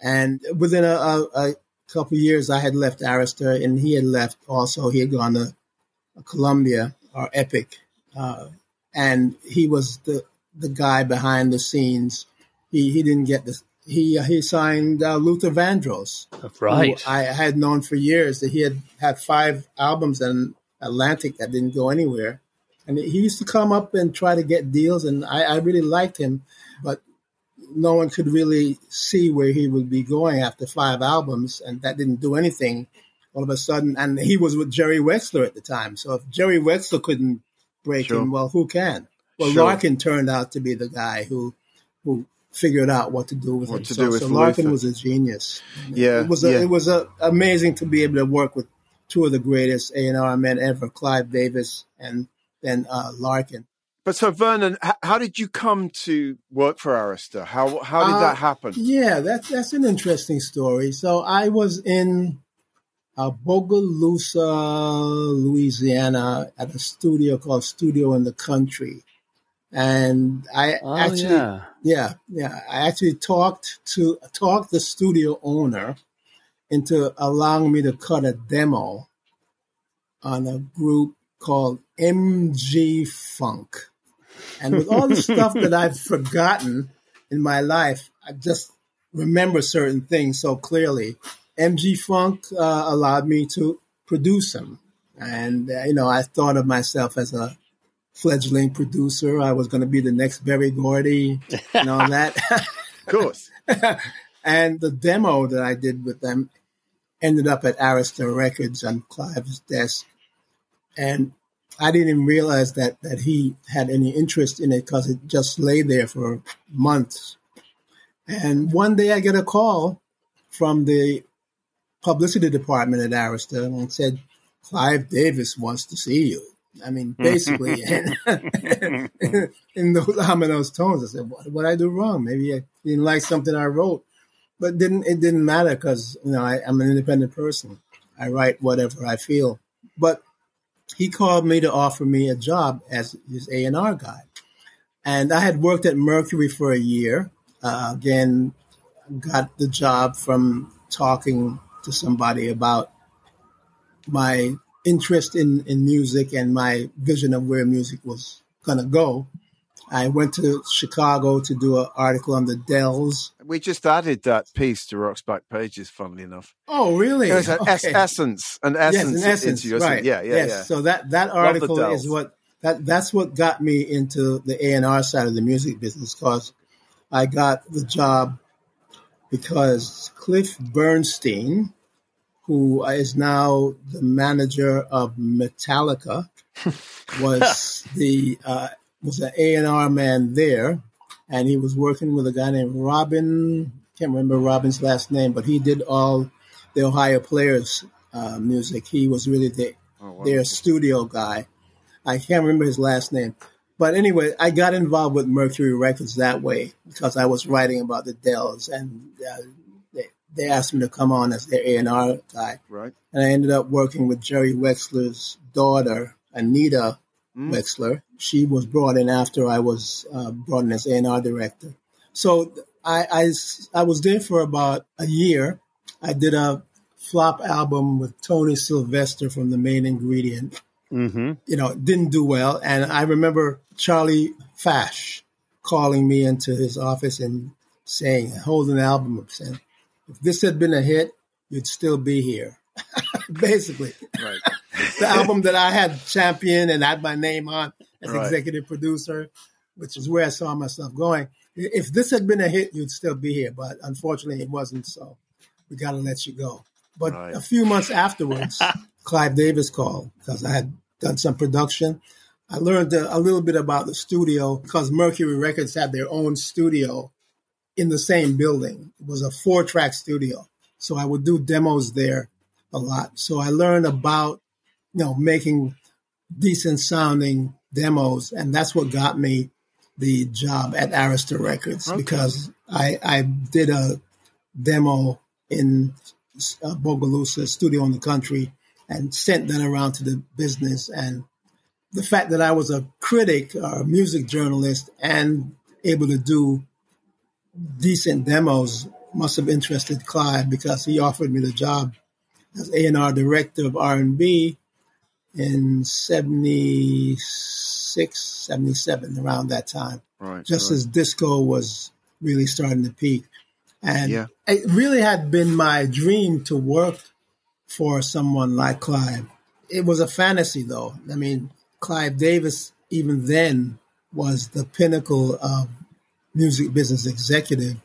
And within a, a, a couple of years, I had left Arista, and he had left also. He had gone to Columbia or Epic, uh, and he was the the guy behind the scenes. He he didn't get this. He he signed uh, Luther Vandross, Right. I had known for years that he had had five albums in Atlantic that didn't go anywhere, and he used to come up and try to get deals, and I, I really liked him, but no one could really see where he would be going after five albums, and that didn't do anything. All of a sudden, and he was with Jerry Wexler at the time. So if Jerry Wexler couldn't break Sure. him, well, who can? Well, Sure. Larkin turned out to be the guy who who figured out what to do with What him. to so, do with so Larkin Luther. was a genius. Yeah, it was a, yeah. it was a, amazing to be able to work with two of the greatest A and R men ever, Clive Davis and then uh, Larkin. But so Vernon, how did you come to work for Arista? How how did Uh, that happen? Yeah, that's that's an interesting story. So I was in Uh, Bogalusa, Louisiana, at a studio called Studio in the Country, and I Oh actually, yeah. yeah, yeah, I actually talked to talked the studio owner into allowing me to cut a demo on a group called MG Funk. And with all the *laughs* stuff that I've forgotten in my life, I just remember certain things so clearly. MG Funk uh, allowed me to produce them. And, uh, you know, I thought of myself as a fledgling producer. I was going to be the next Berry Gordy and all that. *laughs* Of course. *laughs* and the demo that I did with them ended up at Arista Records on Clive's desk. And I didn't even realize that, that he had any interest in it because it just lay there for months. And one day I get a call from the publicity department at Arista and said, Clive Davis wants to see you. I mean, *laughs* basically, *laughs* in, in those ominous tones, I said, "What what I do wrong? Maybe I didn't like something I wrote." But didn't it didn't matter because you know I, I'm an independent person. I write whatever I feel. But he called me to offer me a job as his A and R guy, and I had worked at Mercury for a year. Uh, again, got the job from talking to somebody about my interest in, in music and my vision of where music was going to go. I went to Chicago to do an article on the Dells. We just added that piece to Rock's back pages, funnily enough. Oh, really? There's an *laughs* es- Okay. essence, an yes, essence, in essence, into your right? Yeah, yeah, yes. yeah. So that that article is what that that's what got me into the A and R side of the music business because I got the job because Cliff Bernstein, who is now the manager of Metallica, *laughs* was the uh, was an A and R man there, and he was working with a guy named Robin. Can't remember Robin's last name, but he did all the Ohio Players uh, music. He was really the, Oh, wow. their studio guy. I can't remember his last name. But anyway, I got involved with Mercury Records that way because I was writing about the Dells, and uh, they, they asked me to come on as their A and R guy, Right. and I ended up working with Jerry Wexler's daughter, Anita Wexler. She was brought in after I was uh, brought in as A and R director. So I I was there for about a year. I did a flop album with Tony Sylvester from the Main Ingredient Mm-hmm. you know, didn't do well. And I remember Charlie Fash calling me into his office and saying, holding an album up, saying, if this had been a hit, you'd still be here. *laughs* Basically, Right. *laughs* the album that I had championed and had my name on as Right. executive producer, which is where I saw myself going. If this had been a hit, you'd still be here. But unfortunately, it wasn't. So we got to let you go. But Right. a few months afterwards, *laughs* Clive Davis called because I had done some production. I learned a, a little bit about the studio because Mercury Records had their own studio in the same building. It was a four track studio. So I would do demos there a lot. So I learned about, you know, making decent sounding demos. And that's what got me the job at Arista Records because I, I did a demo in uh, Bogalusa studio in the country and sent that around to the business. And the fact that I was a critic or a music journalist and able to do decent demos must have interested Clive because he offered me the job as A&R director of R&B in 76, 77, around that time Right. just right. as disco was really starting to peak. And Yeah. it really had been my dream to work for someone like Clive. It was a fantasy, though. I mean, Clive Davis, even then, was the pinnacle of music business executive.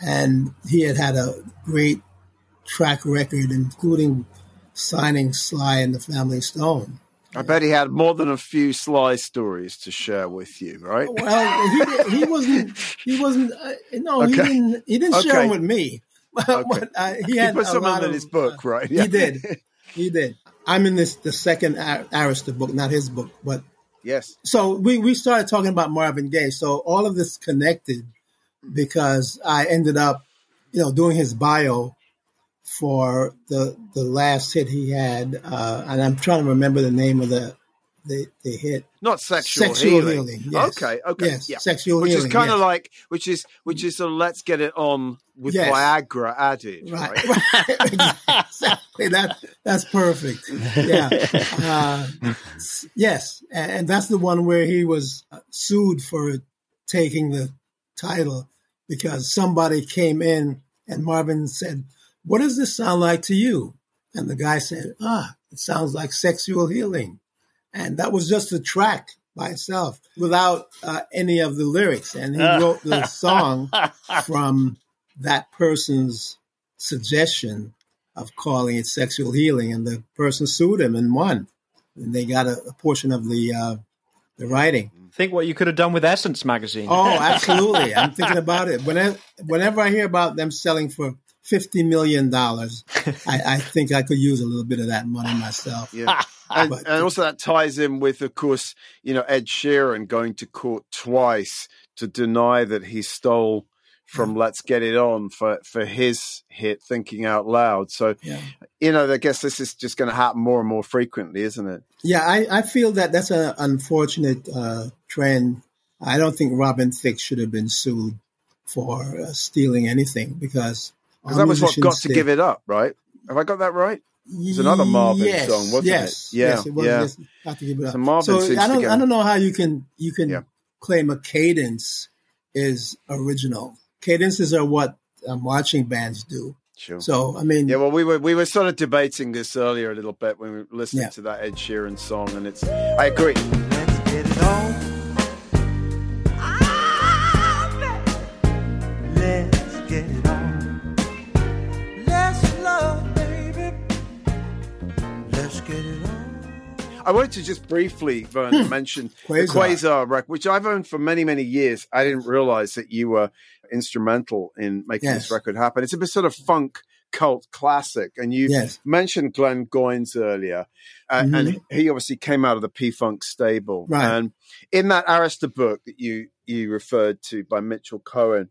And he had had a great track record, including signing Sly and the Family Stone. I bet he had more than a few sly stories to share with you, right? Well, he, he wasn't. He wasn't. Uh, no, he didn't. He didn't share them with me. *laughs* but uh, he He put some in of, his book, uh, right? He did. *laughs* He did. I'm in this the second Ar- Arista book, not his book, but Yes. so we, we started talking about Marvin Gaye. So all of this connected because I ended up, you know, doing his bio for the the last hit he had, uh, and I'm trying to remember the name of the the, the hit. Not sexual, Sexual healing. healing, yes. Okay, okay. Yes, yeah. sexual healing which healing, is kind of yes. like which is which is a let's get it on with Yes. Viagra added, Right, right? *laughs* exactly. That that's perfect. Yeah. *laughs* Uh, yes, and, and that's the one where he was uh, sued for taking the title because somebody came in and Marvin said, "What does this sound like to you?" And the guy said, "Ah, it sounds like sexual healing," and that was just a track by itself without uh, any of the lyrics. And he wrote the song *laughs* from that person's suggestion of calling it sexual healing, and the person sued him and won, and they got a, a portion of the uh, the writing. Think what you could have done with Essence magazine. Oh, *laughs* absolutely! I'm thinking about it. Whenever whenever I hear about them selling for fifty million dollars, I, I think I could use a little bit of that money myself. *laughs* Yeah. And, and also that ties in with, of course, you know, Ed Sheeran going to court twice to deny that he stole from Let's Get It On for, for his hit Thinking Out Loud. So, Yeah. you know, I guess this is just going to happen more and more frequently, isn't it? Yeah, I, I feel that that's an unfortunate uh, trend. I don't think Robin Thicke should have been sued for uh, stealing anything because Because that was what got to give it up, right? Have I got that right? It's another Marvin song, wasn't it? yes, Yeah, yes, it was yeah. just got to give it up. So Marvin seems I don't, I don't know how you can you can Yeah. claim a cadence is original. Cadences are what uh, marching bands do. Sure. So I mean, Yeah, well, we were we were sort of debating this earlier a little bit when we were listening Yeah. to that Ed Sheeran song, and it's I agree. Let's get it on. I wanted to just briefly, Vernon, mention the Quazar. Quazar record, which I've owned for many, many years. I didn't realize that you were instrumental in making Yes. this record happen. It's a bit sort of funk cult classic, and you Yes. mentioned Glenn Goins earlier, uh, and he obviously came out of the P Funk stable. Right. And in that Arista book that you you referred to by Mitchell Cohen,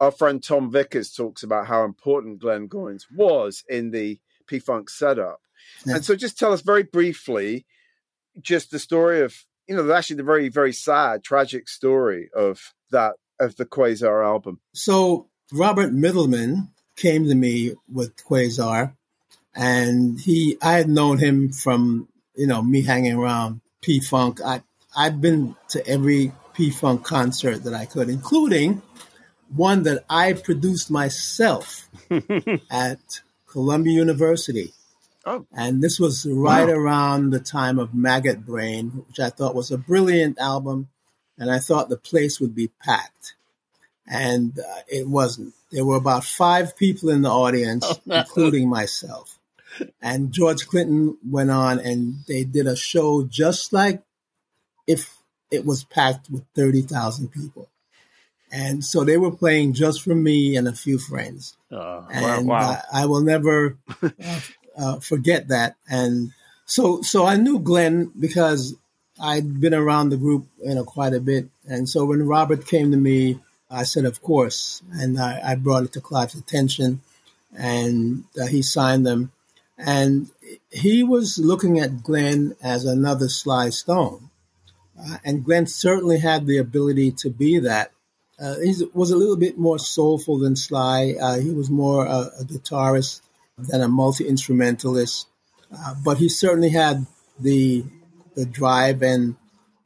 our friend Tom Vickers talks about how important Glenn Goins was in the P Funk setup. And so, just tell us very briefly, just the story of you know actually the very very sad tragic story of that of the Quazar album. So Robert Middleman came to me with Quazar, and he I had known him from you know me hanging around P Funk. I I've been to every P Funk concert that I could, including one that I produced myself *laughs* at Columbia University. Oh. And this was right around the time of Maggot Brain, which I thought was a brilliant album, and I thought the place would be packed and uh, it wasn't. There were about five people in the audience, including myself. And George Clinton went on and they did a show just like if it was packed with 30,000 people. And so they were playing just for me and a few friends. Oh, And wow. I, I will never uh, *laughs* uh, forget that. And so, so I knew Glenn because I'd been around the group, you know, quite a bit. And so when Robert came to me, I said, of course. And I, I brought it to Clive's attention and uh, he signed them. And he was looking at Glenn as another Sly Stone. Uh, and Glenn certainly had the ability to be that. Uh, he was a little bit more soulful than Sly. Uh, he was more a, a guitarist than a multi instrumentalist, uh, but he certainly had the the drive and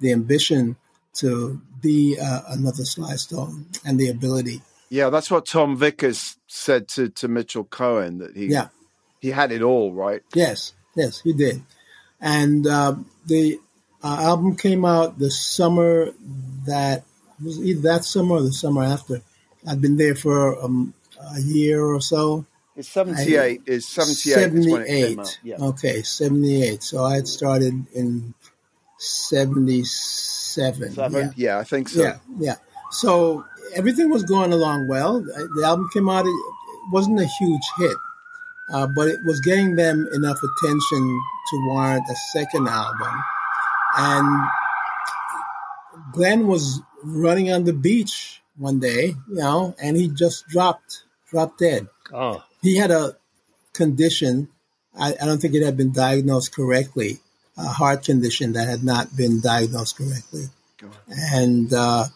the ambition to be uh, another Sly Stone and the ability. Yeah, that's what Tom Vickers said to, to Mitchell Cohen that he Yeah. he had it all right. Yes, yes, he did. And uh, the uh, album came out the summer that was either that summer or the summer after. I'd been there for um, a year or so. It's seventy eight. Is seventy eight is when it came out. Yeah. Okay, 78. So I had started in 77. Seven? Yeah. Yeah. I think so. Yeah, yeah. So everything was going along well. The album came out, it wasn't a huge hit, uh, but it was getting them enough attention to warrant a second album. And Glenn was running on the beach one day, you know, and he just dropped dropped dead. Oh, He had a condition. I, I don't think it had been diagnosed correctly. A heart condition that had not been diagnosed correctly, and uh,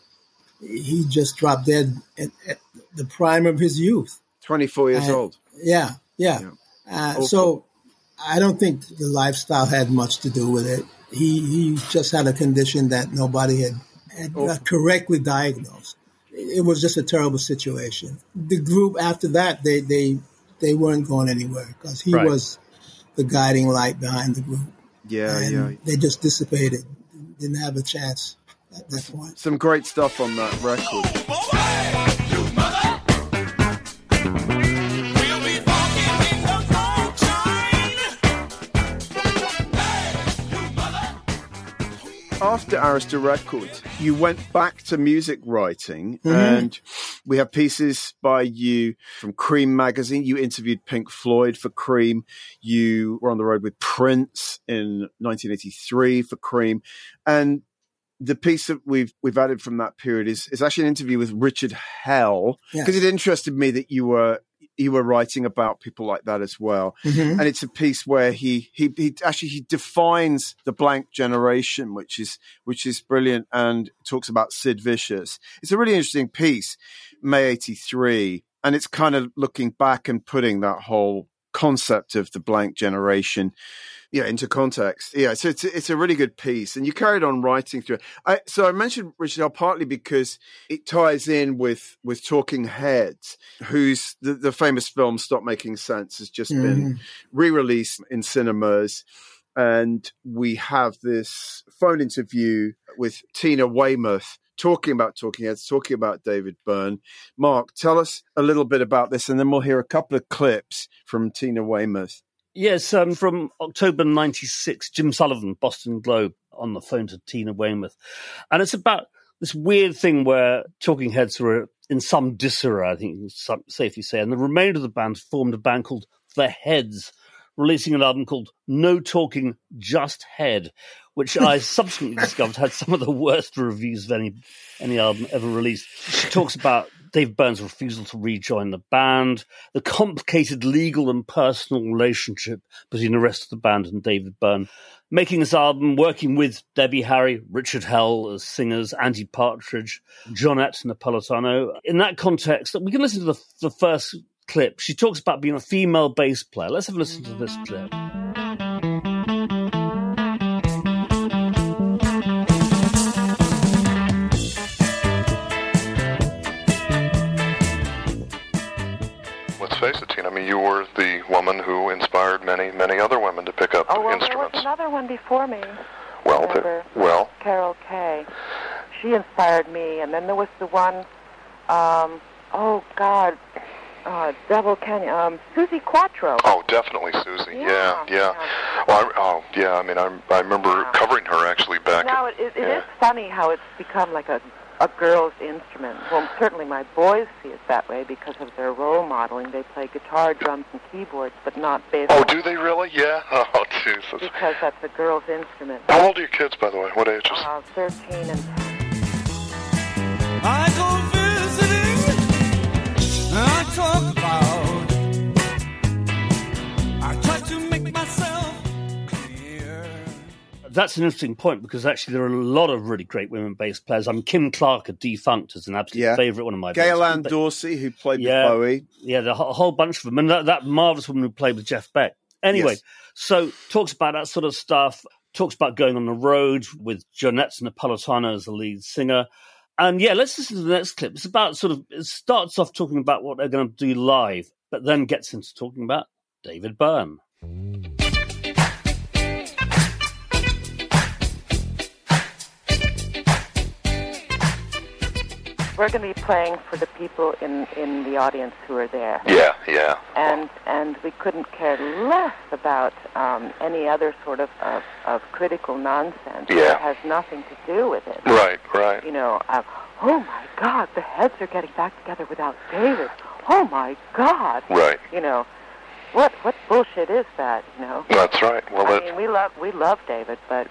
he just dropped dead at, at the prime of his youth. 24 years Uh, old. Yeah, yeah. Uh, so I don't think the lifestyle had much to do with it. He he just had a condition that nobody had, had uh, correctly diagnosed. It was just a terrible situation. The group after that, they they they weren't going anywhere because he Right. was the guiding light behind the group, Yeah, and yeah. they just dissipated. Didn't have a chance at that point. Some great stuff on that record. After Arista Records, you went back to music writing, mm-hmm. and we have pieces by you from Creem magazine. You interviewed Pink Floyd for Creem. You were on the road with Prince in 1983 for Creem, and the piece that we've we've added from that period is is actually an interview with Richard Hell Yes. because it interested me that you were you were writing about people like that as well Mhm. and it's a piece where he, he he actually he defines the blank generation which is which is brilliant and talks about Sid Vicious it's a really interesting piece May 83 and it's kind of looking back and putting that whole concept of the blank generation yeah into context. Yeah so it's it's a really good piece and you carried on writing through it. I, so i mentioned richard Hell partly because it ties in with with talking heads whose the, the famous film stop making sense has just been mm-hmm. re-released in cinemas and we have this phone interview with tina weymouth talking about talking heads talking about david byrne mark tell us a little bit about this and then we'll hear a couple of clips from tina weymouth Yes, um, from October 96, Jim Sullivan, Boston Globe, on the phone to Tina Weymouth. And it's about this weird thing where Talking Heads were in some disarray, I think it's some- safely say, and the remainder of the band formed a band called The Heads, releasing an album called No Talking, Just Head, which I subsequently discovered had some of the worst reviews of any any album ever released. She talks about Dave Byrne's refusal to rejoin the band, the complicated legal and personal relationship between the rest of the band and David Byrne, making this album, working with Debbie Harry, Richard Hell as singers, Andy Partridge, Johnette Napolitano. In that context, we can listen to the, the first clip. She talks about being a female bass player. Let's have a listen to this clip. You were the woman who inspired many, many other women to pick up Oh, well, there was another one before me, well, the, well, Carol Kaye. She inspired me, and then there was the one, um, oh God, uh, Devil Canyon, um, Suzi Quatro. oh, definitely Suzi. Yeah, Yeah, yeah. yeah. Well, I, oh, yeah. I mean, I, I remember Yeah. covering her actually back. Now in- it, it, it is funny how it's become like a a girl's instrument. Well, certainly my boys see it that way because of their role modeling. They play guitar, drums, and keyboards, but not bass. Oh, do they really? Yeah. *laughs* Oh, Jesus. Because that's a girl's instrument. How old are your kids, by the way? What ages? Uh, 13 and 10. I go visiting. I talk about. That's an interesting point because actually there are a lot of really great women bass players. I mean, Kim Clarke, a Defunkt, is an absolute Yeah. favourite, one of my gail ann dorsey who played Yeah. with bowie Yeah, the, a whole bunch of them. And that, that marvelous woman who played with Jeff Beck. Anyway, Yes. so talks about that sort of stuff, talks about going on the road with Johnette Napolitano as the lead singer. And yeah, let's listen to the next clip. It's about sort of, it starts off talking about what they're going to do live, but then gets into talking about David Byrne. We're going to be playing for the people in, in the audience who are there. Yeah, yeah. and and we couldn't care less about um, any other sort of, of, of critical nonsense Yeah. that has nothing to do with it. Right, right. You know, uh, oh my God, the heads are getting back together without David. Oh my God. Right. You know, what what bullshit is that? You know. That's right. Well, I that, mean, we love we love David, but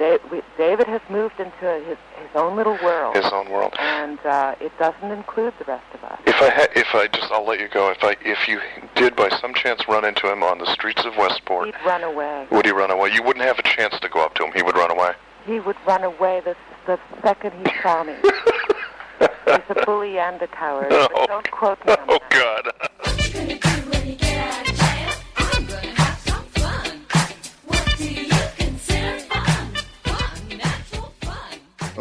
David has moved into his his own little world, His own world. and uh, it doesn't include the rest of us. If I ha- if I just I'll let you go. If I if you did by some chance run into him on the streets of Westport, He'd run away. would he run away? You wouldn't have a chance to go up to him. He would run away. He would run away the the second he saw me. *laughs* He's a bully and a coward. Oh. don't quote me on Oh. God. *laughs*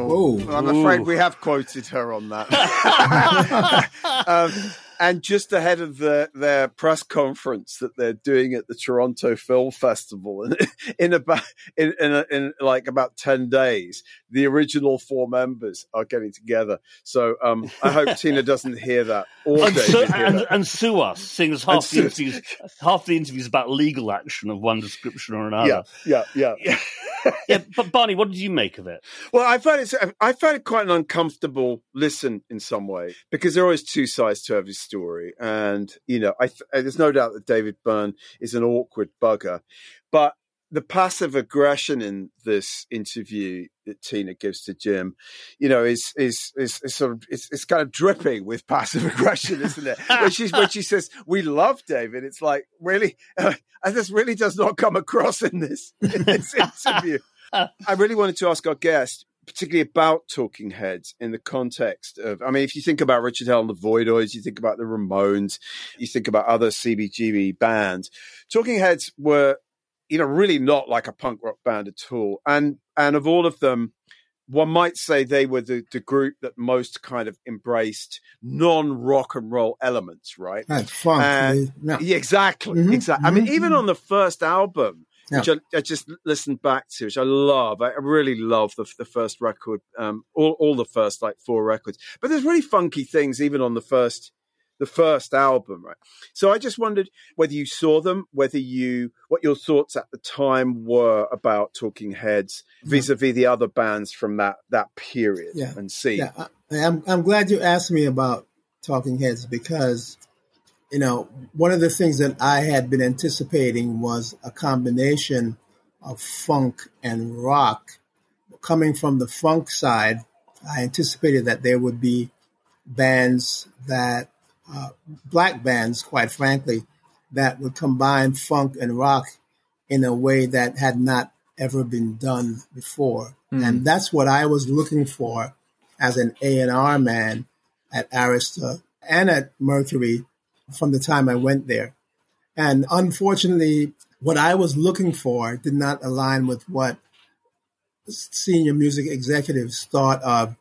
Whoa. Well, I'm afraid we have quoted her on that. *laughs* *laughs* um, and just ahead of the, their press conference that they're doing at the Toronto Film Festival, in, *laughs* in about in in, a, in like about ten days, the original four members are getting together. So um, I hope Tina doesn't hear that or and, hear and, and sue us, seeing as half the interviews, half the interviews about legal action of one description or another. Yeah, yeah, yeah. Yeah, but Barney, what did you make of it? Well, I found it. I found it quite an uncomfortable listen in some way because there are always two sides to every story, and you know, I th- there's no doubt that David Byrne is an awkward bugger, but the passive aggression in this interview that Tina gives to Jim, you know, is is is, is sort of it's, it's kind of dripping with passive *laughs* aggression, isn't it? when she's when she says we love David, it's like really, uh, *laughs* and this really does not come across in this in this *laughs* interview. I really wanted to ask our guest, particularly about Talking Heads in the context of, I mean, if you think about Richard Hell and the Voidoids, you think about the Ramones, you think about other CBGB bands. Talking Heads were, you know, really not like a punk rock band at all. And and of all of them, one might say they were the, the group that most kind of embraced non rock and roll elements, right? That's funk. Uh, no. Yeah, exactly. Mhm, Exactly. I mean, mhm, even mhm. on the first album, which I, I just listened back to, which I love. I really love the, the first record, um, all, all the first like four records. But there's really funky things even on the first, the first album, right? So I just wondered whether you saw them, whether you, what your thoughts at the time were about Talking Heads vis-a-vis the other bands from that that period Yeah. and see. Yeah, I, I'm I'm glad you asked me about Talking Heads because you know one of the things that I had been anticipating was a combination of funk and rock. Coming from the funk side, I anticipated that there would be bands that uh, black bands, quite frankly, that would combine funk and rock in a way that had not ever been done before. And that's what I was looking for as an A&R man at Arista and at Mercury from the time I went there. And unfortunately, what I was looking for did not align with what senior music executives thought of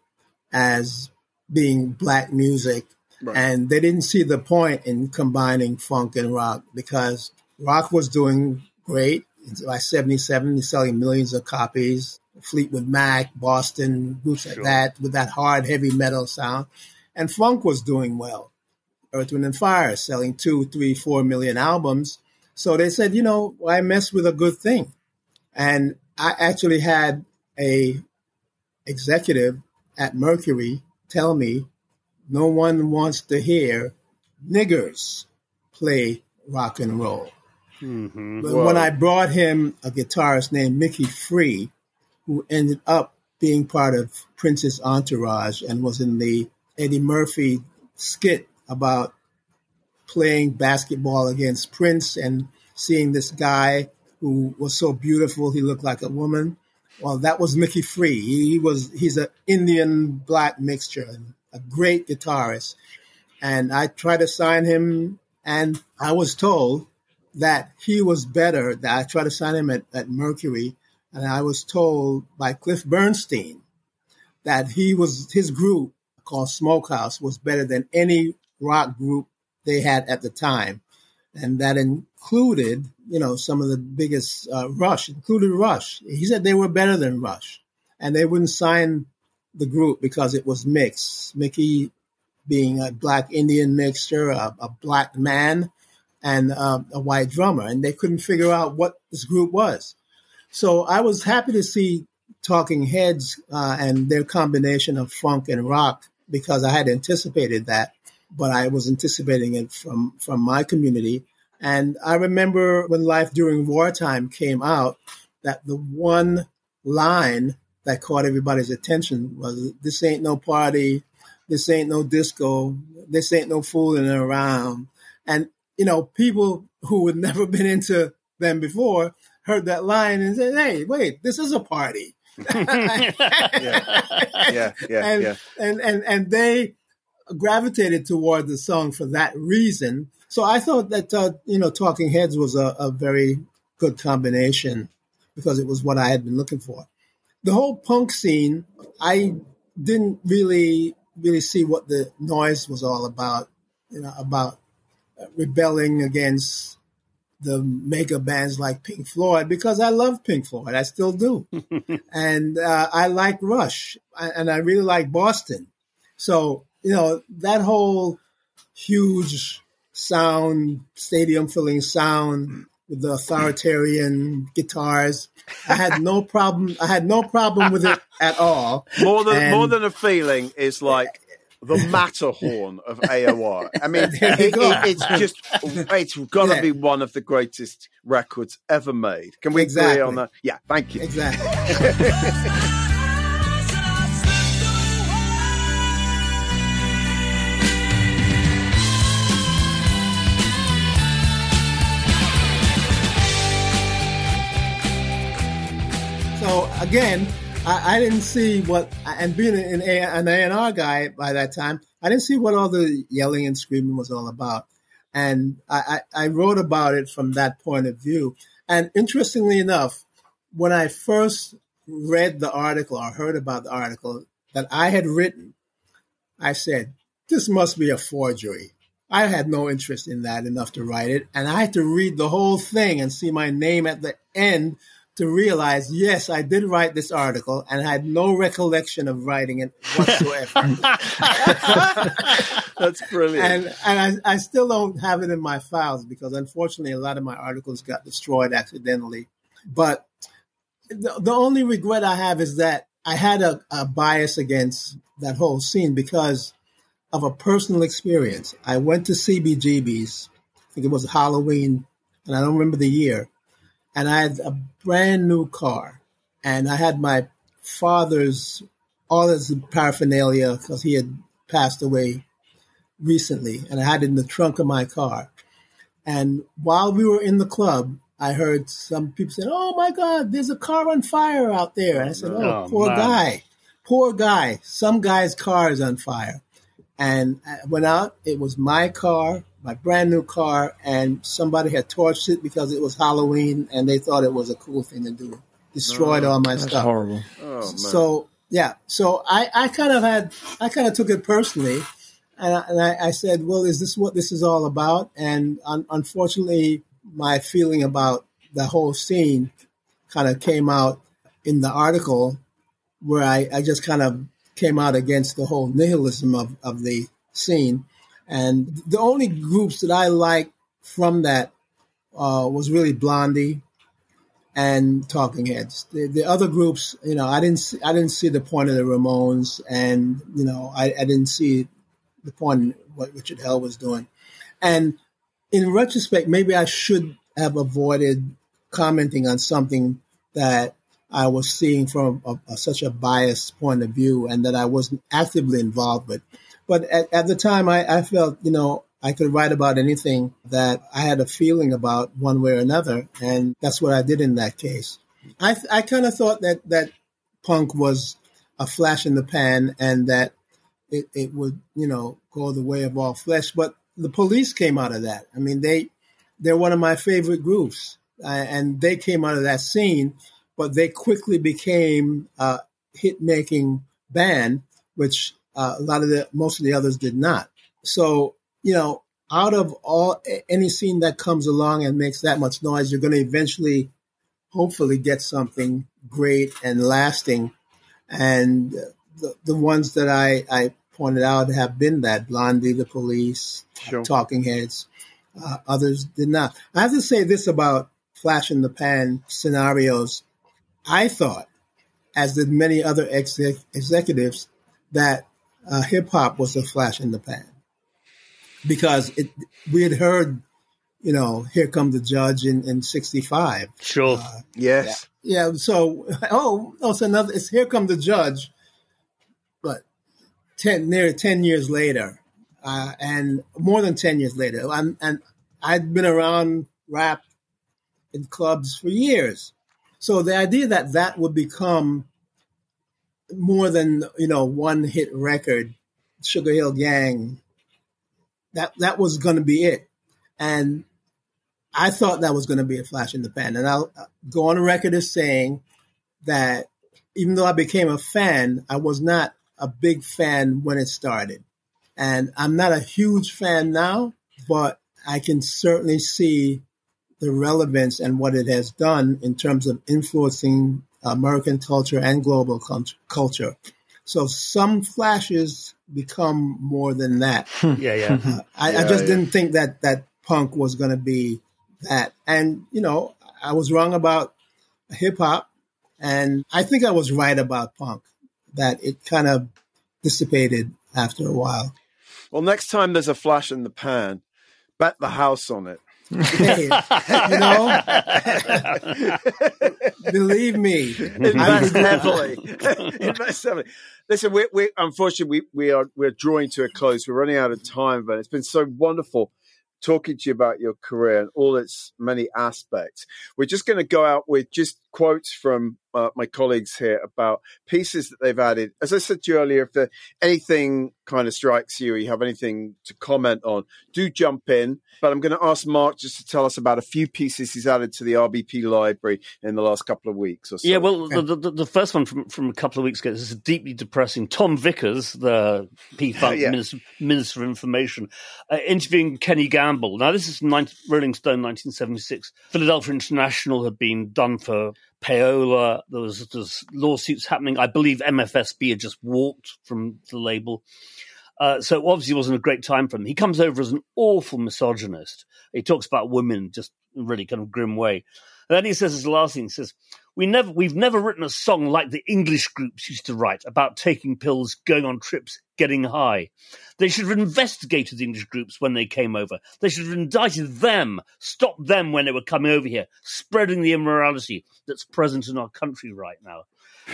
as being black music. Right. And they didn't see the point in combining funk and rock because rock was doing great. By 77, selling millions of copies. Fleetwood Mac, Boston, groups like that with that hard, heavy metal sound. And funk was doing well. Earth, Wind, and Fire selling two, three, four million albums. So they said, you know, why mess with a good thing? And I actually had a executive at Mercury tell me no one wants to hear niggers play rock and roll. Mm-hmm. But when I brought him a guitarist named Mickey Free, who ended up being part of Prince's entourage and was in the Eddie Murphy skit about playing basketball against Prince and seeing this guy who was so beautiful he looked like a woman. Well, that was Mickey Free. He was he's an Indian black mixture a great guitarist. And I tried to sign him and I was told that he was better. That I tried to sign him at, at Mercury, and I was told by Cliff Bernstein that he was his group called Smokehouse was better than any rock group they had at the time, and that included you know some of the biggest uh, Rush, included Rush. He said they were better than Rush, and they wouldn't sign the group because it was mixed. Mickey being a black Indian mixture, a, a black man, and uh, a white drummer, and they couldn't figure out what this group was. So I was happy to see Talking Heads uh, and their combination of funk and rock because I had anticipated that, but I was anticipating it from from my community. And I remember when Life During Wartime came out, that the one line that caught everybody's attention was this ain't no party, this ain't no disco, this ain't no fooling around. And, you know, people who had never been into them before heard that line and said, hey, wait, this is a party. *laughs* yeah, yeah, yeah, *laughs* and, yeah. and and and they gravitated toward the song for that reason. So I thought that uh, you know Talking Heads was a, a very good combination because it was what I had been looking for. The whole punk scene, I didn't really really see what the noise was all about. You know about rebelling against the mega bands like Pink Floyd because I love Pink Floyd. I still do. *laughs* and uh, I like Rush and I really like Boston. So, you know, that whole huge sound, stadium filling sound with the authoritarian guitars, I had no problem. I had no problem with it at all. More than And- more than a feeling is like the Matterhorn of AOR. I mean, *laughs* it, it- it's just it's got to Yeah. be one of the greatest records ever made. Can we agree on that? Yeah, thank you. Exactly. *laughs* So again, I, I didn't see what, and being an, an A&R guy by that time, I didn't see what all the yelling and screaming was all about. And I, I, I wrote about it from that point of view. And interestingly enough, when I first read the article or heard about the article that I had written, I said, this must be a forgery. I had no interest in that enough to write it. And I had to read the whole thing and see my name at the end to realize, yes, I did write this article and I had no recollection of writing it whatsoever. *laughs* That's brilliant. and and I, I still don't have it in my files because unfortunately a lot of my articles got destroyed accidentally. But the, the only regret I have is that I had a, a bias against that whole scene because of a personal experience. I went to CBGB's, I think it was Halloween, and I don't remember the year. And I had a brand new car, and I had my father's all his paraphernalia because he had passed away recently, and I had it in the trunk of my car. And while we were in the club, I heard some people saying, "Oh my God, there's a car on fire out there!" And I said, "Oh, Oh, poor man. guy, poor guy. Some guy's car is on fire." And I went out. It was my car, my brand new car, and somebody had torched it because it was Halloween, and they thought it was a cool thing to do. Destroyed oh, all my That's stuff. horrible. oh, man. So yeah, so I, I kind of had I kind of took it personally, and, I, and I, I said, well, is this what this is all about? And un- unfortunately, my feeling about the whole scene kind of came out in the article, where I, I just kind of came out against the whole nihilism of, of the scene, and the only groups that I liked from that uh, was really Blondie and Talking Heads. The, the other groups, you know, I didn't see, I didn't see the point of the Ramones, and you know, I, I didn't see the point in what Richard Hell was doing. And in retrospect, maybe I should have avoided commenting on something that I was seeing from a, a, such a biased point of view, and that I wasn't actively involved with. But at, at the time, I, I felt, you know, I could write about anything that I had a feeling about one way or another, and that's what I did in that case. I I kind of thought that that punk was a flash in the pan, and that it, it would you know go the way of all flesh. But the police came out of that. I mean, they they're one of my favorite groups, uh, and they came out of that scene, but they quickly became a hit making band, which uh, a lot of the most of the others did not. So you know, out of all any scene that comes along and makes that much noise, you're going to eventually, hopefully, get something great and lasting. And the, the ones that I, I pointed out have been that Blondie, the Police, Sure. Talking Heads. Uh, others did not. I have to say this about flash in the pan scenarios. I thought, as did many other exec- executives, that uh, hip hop was a flash in the pan because it, we had heard you know, Here Come the Judge in, in 65. Sure. Yes. Yeah, so, *laughs* oh, oh, it's another, it's Here Come the Judge, but 10, near 10 years later, uh, and more than 10 years later. I'm, and I'd been around rap in clubs for years. So the idea that that would become more than, you know, one hit record, Sugar Hill Gang, that, that was going to be it. And I thought that was going to be a flash in the pan. And I'll uh, go on record as saying that even though I became a fan, I was not a big fan when it started. And I'm not a huge fan now, but I can certainly see the relevance and what it has done in terms of influencing American culture and global cult- culture. So some flashes become more than that. *laughs* yeah, yeah. Uh, I, I just yeah. didn't think that that punk was going to be that. And you know, I was wrong about hip hop, and I think I was right about punk. That it kind of dissipated after a while. Well, next time there's a flash in the pan, bet the house on it. *laughs* You know, *laughs* believe me, Invest heavily. *laughs* Invest heavily. Listen, we, we unfortunately we, we are we're drawing to a close. We're running out of time, but it's been so wonderful talking to you about your career and all its many aspects. We're just going to go out with just quotes from uh, my colleagues here about pieces that they've added. As I said to you earlier, if there, anything kind of strikes you or you have anything to comment on, do jump in. But I'm going to ask Mark just to tell us about a few pieces he's added to the RBP library in the last couple of weeks or so. Yeah, well, the, the, the first one from, from a couple of weeks ago is deeply depressing. Tom Vickers, the P *laughs* Funk Yeah. Minister, Minister of Information, uh, interviewing Kenny Gamble. Now, this is 19, Rolling Stone 1976. Philadelphia International had been done for payola. There was, there was lawsuits happening. I believe MFSB had just walked from the label. Uh, so obviously wasn't a great time for him. He comes over as an awful misogynist. He talks about women just really kind of grim way. And then he says his last thing, he says, we never, we've never written a song like the English groups used to write about taking pills, going on trips, getting high. They should have investigated the English groups when they came over. They should have indicted them, stopped them when they were coming over here, spreading the immorality that's present in our country right now.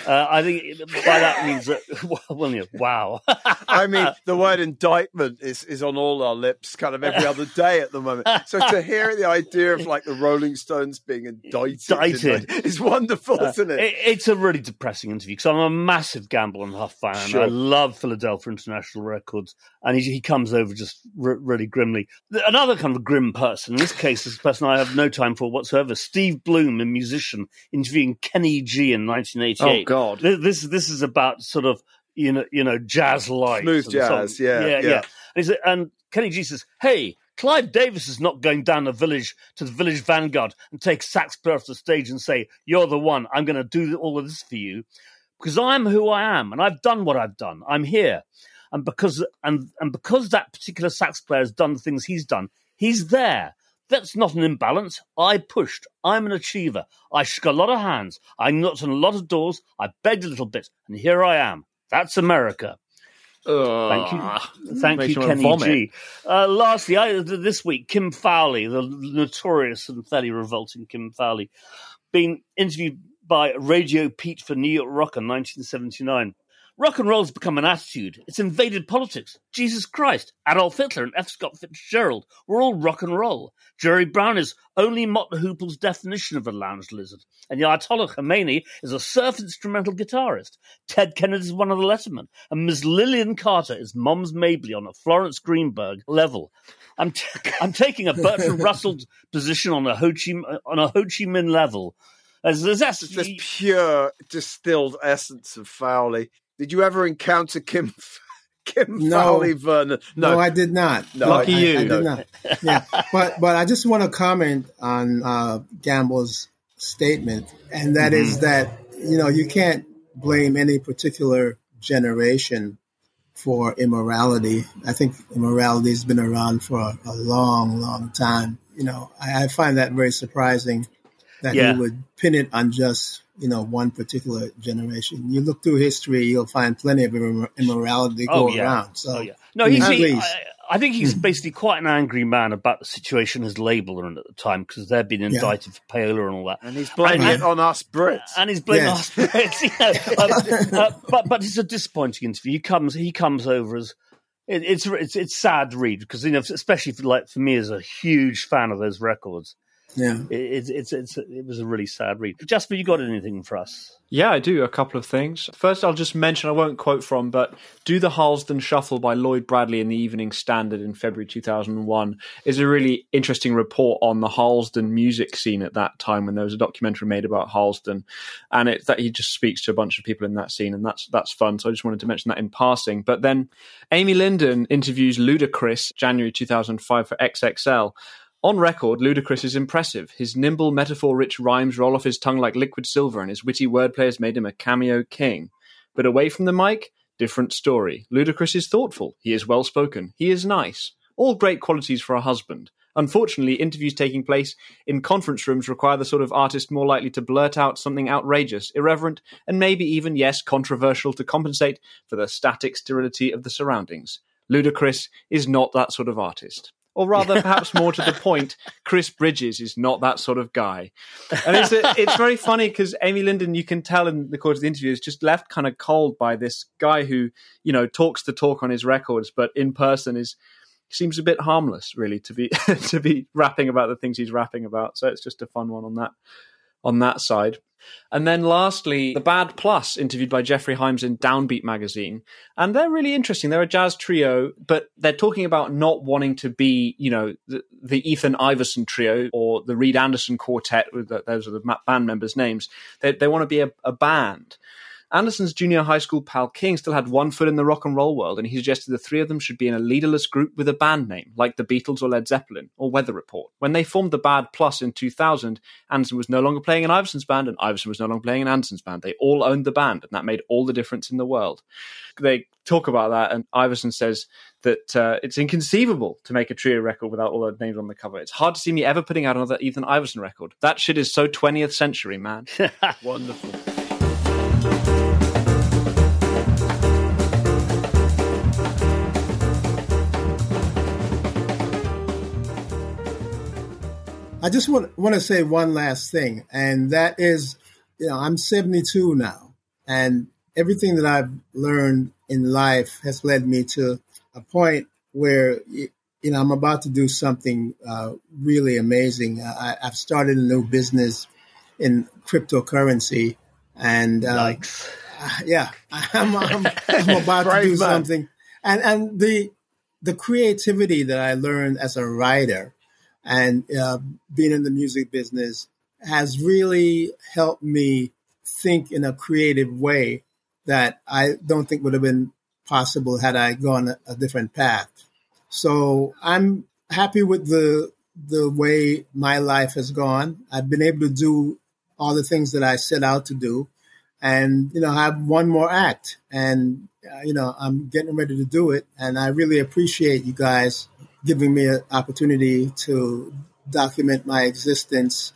Uh, I think by that means that, *laughs* well, yeah, wow. I mean, the word indictment is, is on all our lips kind of every other day at the moment. So to hear the idea of like the Rolling Stones being indicted, Indicted. is wonderful, isn't it? It- it's a really depressing interview because I'm a massive Gamble and Huff fan. Sure. I love Philadelphia International Records, and he, he comes over just r- really grimly. Another kind of grim person, in this case, is a person I have no time for whatsoever. Steve Bloom, a musician, interviewing Kenny G in 1988. Oh, Oh, God. This this is about sort of you know you know jazz lights, Smooth and jazz, yeah, yeah, yeah. yeah. And, and Kenny G says, "Hey." Clive Davis is not going down the village to the village vanguard and take sax player off the stage and say, "You're the one. I'm going to do all of this for you," because I'm who I am and I've done what I've done. I'm here, and because and and because that particular sax player has done the things he's done, he's there. That's not an imbalance. I pushed. I'm an achiever. I shook a lot of hands. I knocked on a lot of doors. I begged a little bit, and here I am. That's America. Thank you, thank you, Kenny. G. Uh, lastly, I, this week, Kim Fowley, the notorious and fairly revolting Kim Fowley, being interviewed by Radio Pete for New York Rock in 1979. Rock and roll has become an attitude. It's invaded politics. Jesus Christ, Adolf Hitler and F. Scott Fitzgerald were all rock and roll. Jerry Brown is only Mott Hoople's definition of a lounge lizard. And the Ayatollah Khomeini is a surf instrumental guitarist. Ted Kennedy is one of the Lettermen. And Miss Lillian Carter is Moms Mabley on a Florence Greenberg level. I'm, t- I'm taking a Bertrand *laughs* Russell position on a Ho Chi, on a Ho Chi Minh level. As, It's this pure distilled essence of Fowley. Did you ever encounter Kim *laughs* Kim No. Vernon? No, I did not. No, Lucky I, you. I, I No. did not. Yeah, *laughs* but but I just want to comment on uh, Gamble's statement, and that is that you know you can't blame any particular generation for immorality. I think immorality has been around for a, a long, long time. You know, I, I find that very surprising that Yeah. he would pin it on just you know one particular generation. You look through history, you'll find plenty of immor- immorality go oh, yeah. around. So oh, yeah. No, he's, At he. I, I think he's basically quite an angry man about the situation his label are in at the time because they've been indicted for payola and all that. And he's blaming And- it on us Brits. and he's blaming Yes. us Brits. *laughs* you know. Um, uh, but but it's a disappointing interview. He comes he comes over as it, it's it's it's sad to read because you know especially for, like for me as a huge fan of those records, Yeah. it, it's it's it's it was a really sad read. Jasper, you got anything for us? Yeah, I do. A couple of things. First, I'll just mention, I won't quote from, but Do the Harlesden Shuffle by Lloyd Bradley in the Evening Standard in February 2001 is a really interesting report on the Harlesden music scene at that time when there was a documentary made about Harlesden. And it's that he just speaks to a bunch of people in that scene, and that's, that's fun. So I just wanted to mention that in passing. But then Amy Linden interviews Ludacris January 2005 for XXL. On record, Ludacris is impressive. His nimble, metaphor rich rhymes roll off his tongue like liquid silver, and his witty wordplay has made him a cameo king. But away from the mic, different story. Ludacris is thoughtful. He is well spoken. He is nice. All great qualities for a husband. Unfortunately, interviews taking place in conference rooms require the sort of artist more likely to blurt out something outrageous, irreverent, and maybe even, yes, controversial to compensate for the static sterility of the surroundings. Ludacris is not that sort of artist. Or rather, perhaps more to the *laughs* point, Chris Bridges is not that sort of guy. And it's, a, it's very funny because Amy Linden, you can tell in the course of the interview, is just left kind of cold by this guy who, you know, talks the talk on his records, but in person is seems a bit harmless, really, to be *laughs* to be rapping about the things he's rapping about. So it's just a fun one on that on that side. And then lastly, the Bad Plus, interviewed by Geoffrey Himes in Downbeat magazine. And they're really interesting. They're a jazz trio, but they're talking about not wanting to be, you know, the, the Ethan Iverson trio or the Reid Anderson quartet, with those are the band members' names. They, they want to be a, a band. Anderson's junior high school pal King still had one foot in the rock and roll world, and he suggested the three of them should be in a leaderless group with a band name, like the Beatles or Led Zeppelin or Weather Report. When they formed the Bad Plus in 2000, Anderson was no longer playing in Iverson's band, and Iverson was no longer playing in Anderson's band. They all owned the band, and that made all the difference in the world. They talk about that, and Iverson says that uh, it's inconceivable to make a trio record without all the names on the cover. It's hard to see me ever putting out another Ethan Iverson record. That shit is so 20th century, man. *laughs* Wonderful. I just want want to say one last thing, and that is, you know, I'm 72 now, and everything that I've learned in life has led me to a point where you know I'm about to do something uh, really amazing. I, I've started a new business in cryptocurrency, and uh, *laughs* yeah, *laughs* I'm, I'm, I'm *laughs* about to do man. something, and and the the creativity that I learned as a writer and uh, being in the music business has really helped me think in a creative way that I don't think would have been possible had I gone a, a different path. So I'm happy with the the way my life has gone. I've been able to do all the things that I set out to do, and you know, have one more act, and uh, you know, I'm getting ready to do it, and I really appreciate you guys giving me an opportunity to document my existence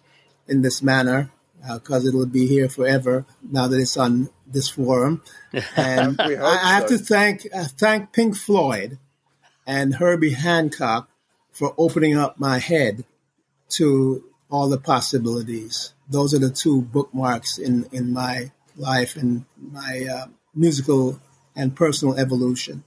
in this manner because it'll be here forever now that it's on this forum. *laughs* And I, I have so. to thank uh, thank Pink Floyd and Herbie Hancock for opening up my head to all the possibilities. Those are the two bookmarks in, in my life and my uh, musical and personal evolution.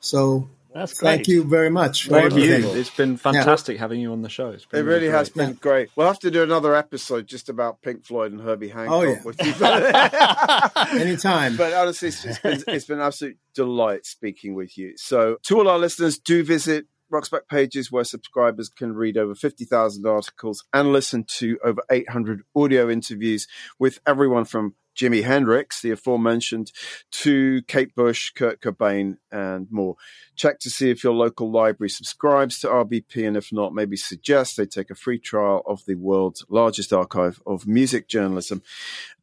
So That's great. thank you very much Thank you. It's been fantastic having you on the show. It's It been really has great. been great. We'll have to do another episode just about Pink Floyd and Herbie Hancock. Oh, yeah. you. *laughs* Anytime. but honestly, it's, it's been it's been an absolute delight speaking with you. So, to all our listeners, do visit Rocks Back Pages where subscribers can read over 50,000 articles and listen to over 800 audio interviews with everyone from Jimi Hendrix, the aforementioned, to Kate Bush, Kurt Cobain, and more. Check to see if your local library subscribes to RBP, and if not, maybe suggest they take a free trial of the world's largest archive of music journalism.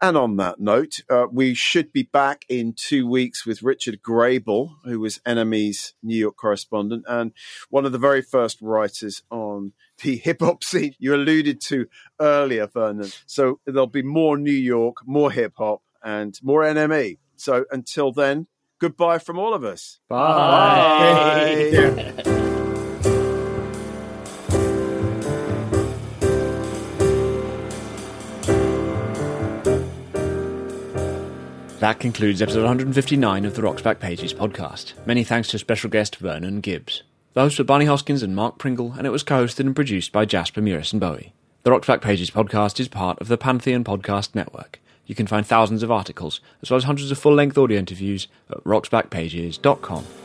And on that note, uh, we should be back in two weeks with Richard Grabel, who was NME's New York correspondent and one of the very first writers on the *laughs* hip hop scene you alluded to earlier, Vernon. So there'll be more New York, more hip hop, and more NME. So until then, goodbye from all of us. Bye. Take care. *laughs* That concludes episode 159 of the Rocks Back Pages podcast. Many thanks to special guest Vernon Gibbs. The hosts were Barney Hoskyns and Mark Pringle, and it was co-hosted and produced by Jasper Murison Bowie. The Rocks Back Pages podcast is part of the Pantheon Podcast Network. You can find thousands of articles, as well as hundreds of full-length audio interviews at rocksbackpages.com.